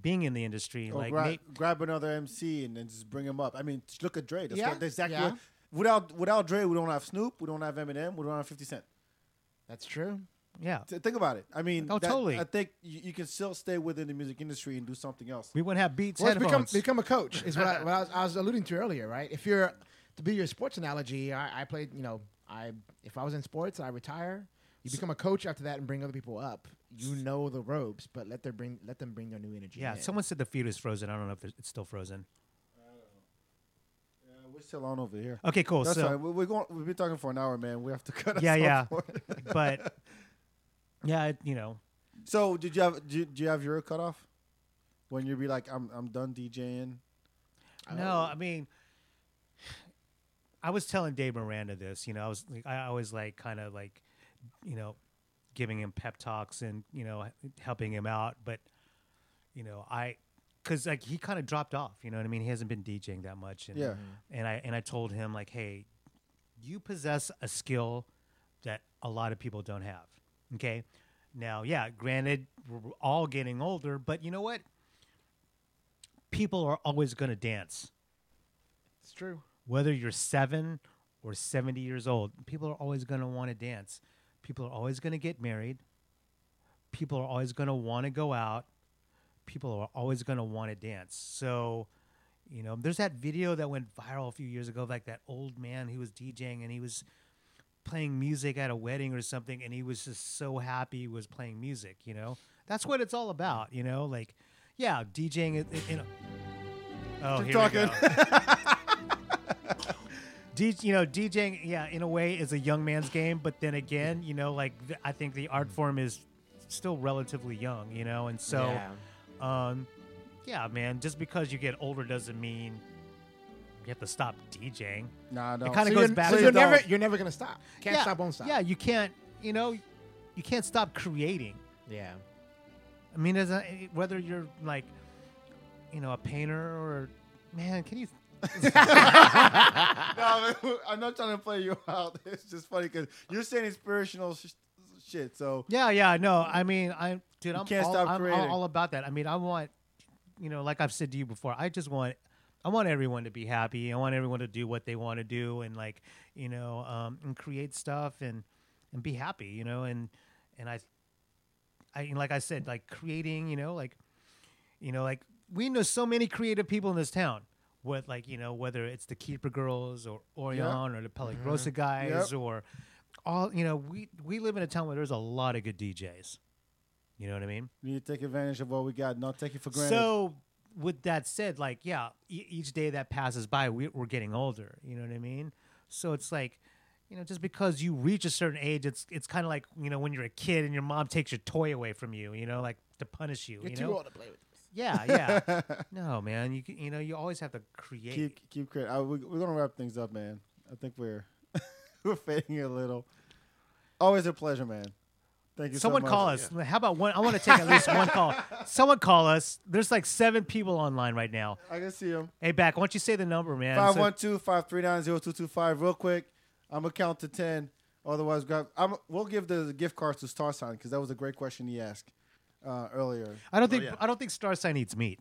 being in the industry. Or like gra- ma- grab another MC and then just bring him up. I mean, look at Dre. That's Yeah, what, that's exactly yeah. what without without Dre, we don't have Snoop, we don't have Eminem, we don't have Fifty Cent. That's true. Yeah, Th- think about it. I mean, Oh, that- totally. I think you, you can still stay within the music industry and do something else. we wouldn't have Beats Well, become become a coach is what, I, *laughs* what I, was, I was alluding to earlier, right? If you're to be your sports analogy, I, I played. You know, I if I was in sports, I retire. You become a coach after that and bring other people up. You know the ropes, but let them bring let them bring their new energy. yeah, in. someone said the feed is frozen. I don't know if it's still frozen. Uh, yeah, we're still on over here. Okay, cool. That's so fine. We- We're going. We've been talking for an hour, man. We have to *laughs* cut. Yeah, yeah. off for it. *laughs* but yeah, it- you know, So, did you have did you, did you have your cut off when you'd be like, I'm I'm done DJing? no, I mean, I was telling Dave Miranda this. You know, I was like, I always like kind of like, you know, giving him pep talks and you know helping him out, but you know, I. Cause like he kind of dropped off, you know what I mean. He hasn't been DJing that much, and, Yeah. Mm-hmm. And I and I told him like, hey, you possess a skill that a lot of people don't have. Okay. Now, yeah, granted, we're all getting older, but you know what? People are always going to dance. it's true. Whether you're seven or 70 years old, people are always going to want to dance. People are always going to get married. People are always going to want to go out. People are always going to want to dance. So, you know, there's that video that went viral a few years ago, of, like that old man who was DJing and he was playing music at a wedding or something, and he was just so happy he was playing music. You know, that's what it's all about. You know, like, yeah, DJing. It, it, you know, oh, Keep here talking. we go. *laughs* D, you know, DJing, yeah, in a way is a young man's game, but then again, you know, like th- I think the art form is still relatively young, you know, and so, Yeah. um, yeah, man, just because you get older doesn't mean you have to stop DJing. Nah, no. It kinda So goes you're, back so you're never you're never gonna stop. Can't yeah, stop, won't stop. Yeah, you can't, you know, you can't stop creating. yeah. I mean, as a, whether you're like, you know, a painter or, man, can you? *laughs* no, I'm not trying to play you *laughs* out. It's just funny because you're saying inspirational sh- shit. So Yeah, yeah, no. I mean, I, dude, I'm, all, I'm all, all about that. I mean, I want, you know, like I've said to you before, I just want, I want everyone to be happy. I want everyone to do what they want to do and like, you know, um, and create stuff and and be happy, you know, and and I, I like I said, like creating, you know, like, you know, like we know so many creative people in this town. What like you know whether it's the Keeper Girls or Orion or the Peligrosa mm-hmm. guys Yep. or all you know we we live in a town where there's a lot of good DJs. You know what I mean? we need to take advantage of what we got, not take it for granted. So with that said, like yeah, e- each day that passes by, we, we're getting older. You know what I mean? So it's like, you know, just because you reach a certain age, it's it's kind of like you know when you're a kid and your mom takes your toy away from you. You know, like to punish you. You're you too know? old to play with. Yeah, yeah. *laughs* no, man, you c- you know you always have to create. keep keep credit. Uh, we, we're gonna wrap things up, man. I think we're *laughs* we're fading a little. Always a pleasure, man. Thank you. Someone so much. call us. How about one? I want to take at least one call. *laughs* Someone call us. There's like seven people online right now. I can see them. Hey, back. Why don't you say the number, man? Five So- one two five three nine zero two two five. Real quick, I'm gonna count to ten. Otherwise, grab. I'm, we'll give the gift cards to Star Sign because that was a great question he asked uh, earlier. I don't think yeah. I don't think Star Sign eats meat.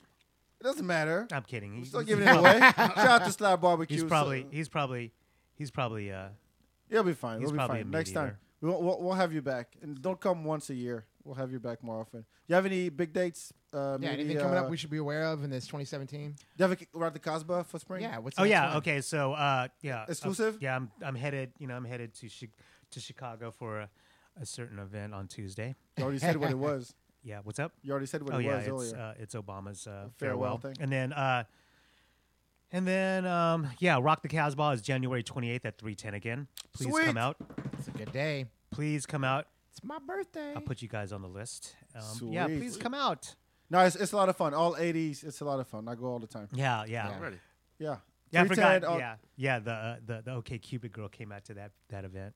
It doesn't matter. I'm kidding. We're still giving *laughs* it away. Shout out to *laughs* Slab Barbecue. he's So- probably he's probably he's probably uh He'll be fine. He's we'll be probably fine. a Next meat time, we'll, we'll, we'll have you back, and don't come once a year. We'll have you back more often. You have any big dates? Uh, Yeah, maybe, anything coming uh, up we should be aware of in this 2017? Do you have a we're at the Casbah for spring? Yeah. What's Oh yeah, one? okay. So uh yeah. uh, Exclusive? yeah, I'm I'm headed, you know, I'm headed to Chi- to Chicago for a, a certain event on Tuesday. You already said what it *laughs* was. Yeah, what's up? You already said what oh it yeah, was it's earlier. uh, it's Obama's uh, farewell farewell, thing. and then uh, and then um, yeah, Rock the Casbah is January 28th at 310 again. Please Sweet. come out. It's a good day. Please come out. It's my birthday. I'll put you guys on the list. Um, yeah, please come out. no, it's, it's a lot of fun. All 80s. It's a lot of fun. I go all the time. Yeah, yeah, Yeah. Ready. Yeah. yeah. I 310, forgot. all- yeah, yeah. The uh, the the OkCupid girl came out to that that event.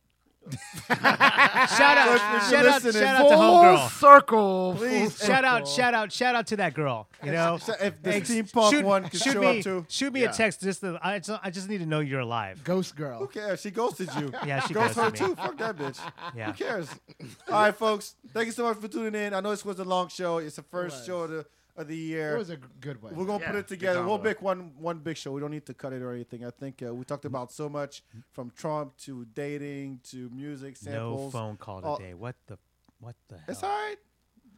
Shout out, Coach, shout out, shout out to homegirl. circle. Please, Shout out, shout out, shout out to that girl. You know, if the Hey, steampunk shoot, one could shoot show me, up too. shoot me Yeah. a text. Just to, I, just, I just need to know you're alive. Ghost girl. Who cares? She ghosted you. *laughs* Yeah, she Ghost her ghosted me. too. Fuck that bitch. Yeah. Who cares? All right, folks. Thank you so much for tuning in. I know this was a long show. It's the first was. show of the of the year. It was a good one. We're gonna Yeah, put it together. We'll combo. make one one big show. We don't need to cut it or anything. I think uh, we talked about so much from Trump to dating to music No phone call today. What the? What the hell? It's all right.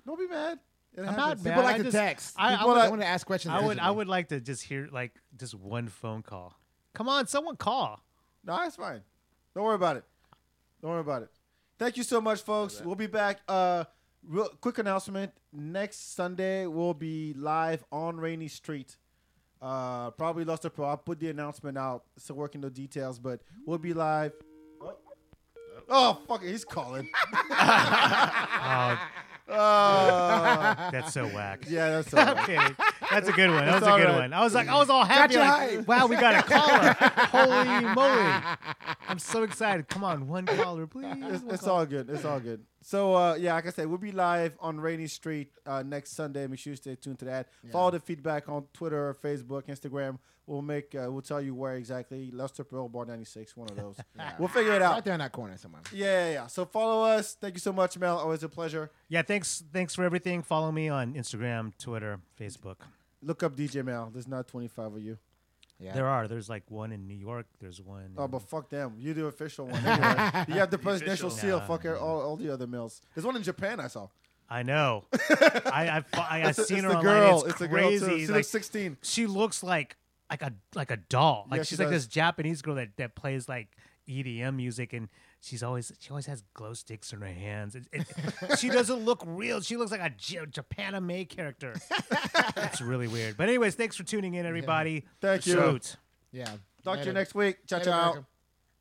Don't be mad. It I'm happens. not People mad. like I to just- text. I- I People would- like, want to ask questions. I would. I would like to just hear like just one phone call. Come on, someone call. No, it's fine. Don't worry about it. Don't worry about it. Thank you so much, folks. We'll be back. Uh, real quick announcement: next Sunday we'll be live on Rainey Street. Uh, probably Lustre Pearl. I'll put the announcement out. Still working the details, but we'll be live. Oh fuck it, he's calling. *laughs* Oh, *laughs* Uh, that's so whack. yeah, that's all right. Okay, that's a good one. That was a good right. one. I was like, I was all happy. Like, wow, we got a caller. *laughs* Holy moly! I'm so excited. Come on, one caller, please. It's, it's caller. all good. It's all good. So uh, yeah, like I said, we'll be live on Rainey Street uh, next Sunday. Make sure you stay tuned to that. Follow the feedback on Twitter, Facebook, Instagram. We'll make uh, we'll tell you where exactly. Lustre Pearl Bar ninety six, one of those. *laughs* We'll figure it out. right there in that corner somewhere. Yeah, yeah, yeah. So follow us. Thank you so much, Mel. Always a pleasure. Yeah, thanks. Thanks for everything. Follow me on Instagram, Twitter, Facebook. Look up DJ Mel. There's not twenty five of you. Yeah. There are. There's like one in New York. There's one. Oh, in- but fuck them. You the official one. *laughs* Anyway. you have the presidential official. seal. Nah, fuck all, all the other mills. There's one in Japan I saw. I know. *laughs* I I, I, I It's, seen it's her the online. girl. It's, It's, the girl crazy. too. She like, looks sixteen. she looks like like a like a doll. Like Yeah, she she's like this Japanese girl that, that plays like EDM music, and she's always she always has glow sticks in her hands. It, it, she doesn't look real. She looks like a J- Japan anime character. It's really weird. But anyways, thanks for tuning in, everybody. Thank you. Shoot. Yeah. Talk to you next week. Ciao, Later, ciao. America.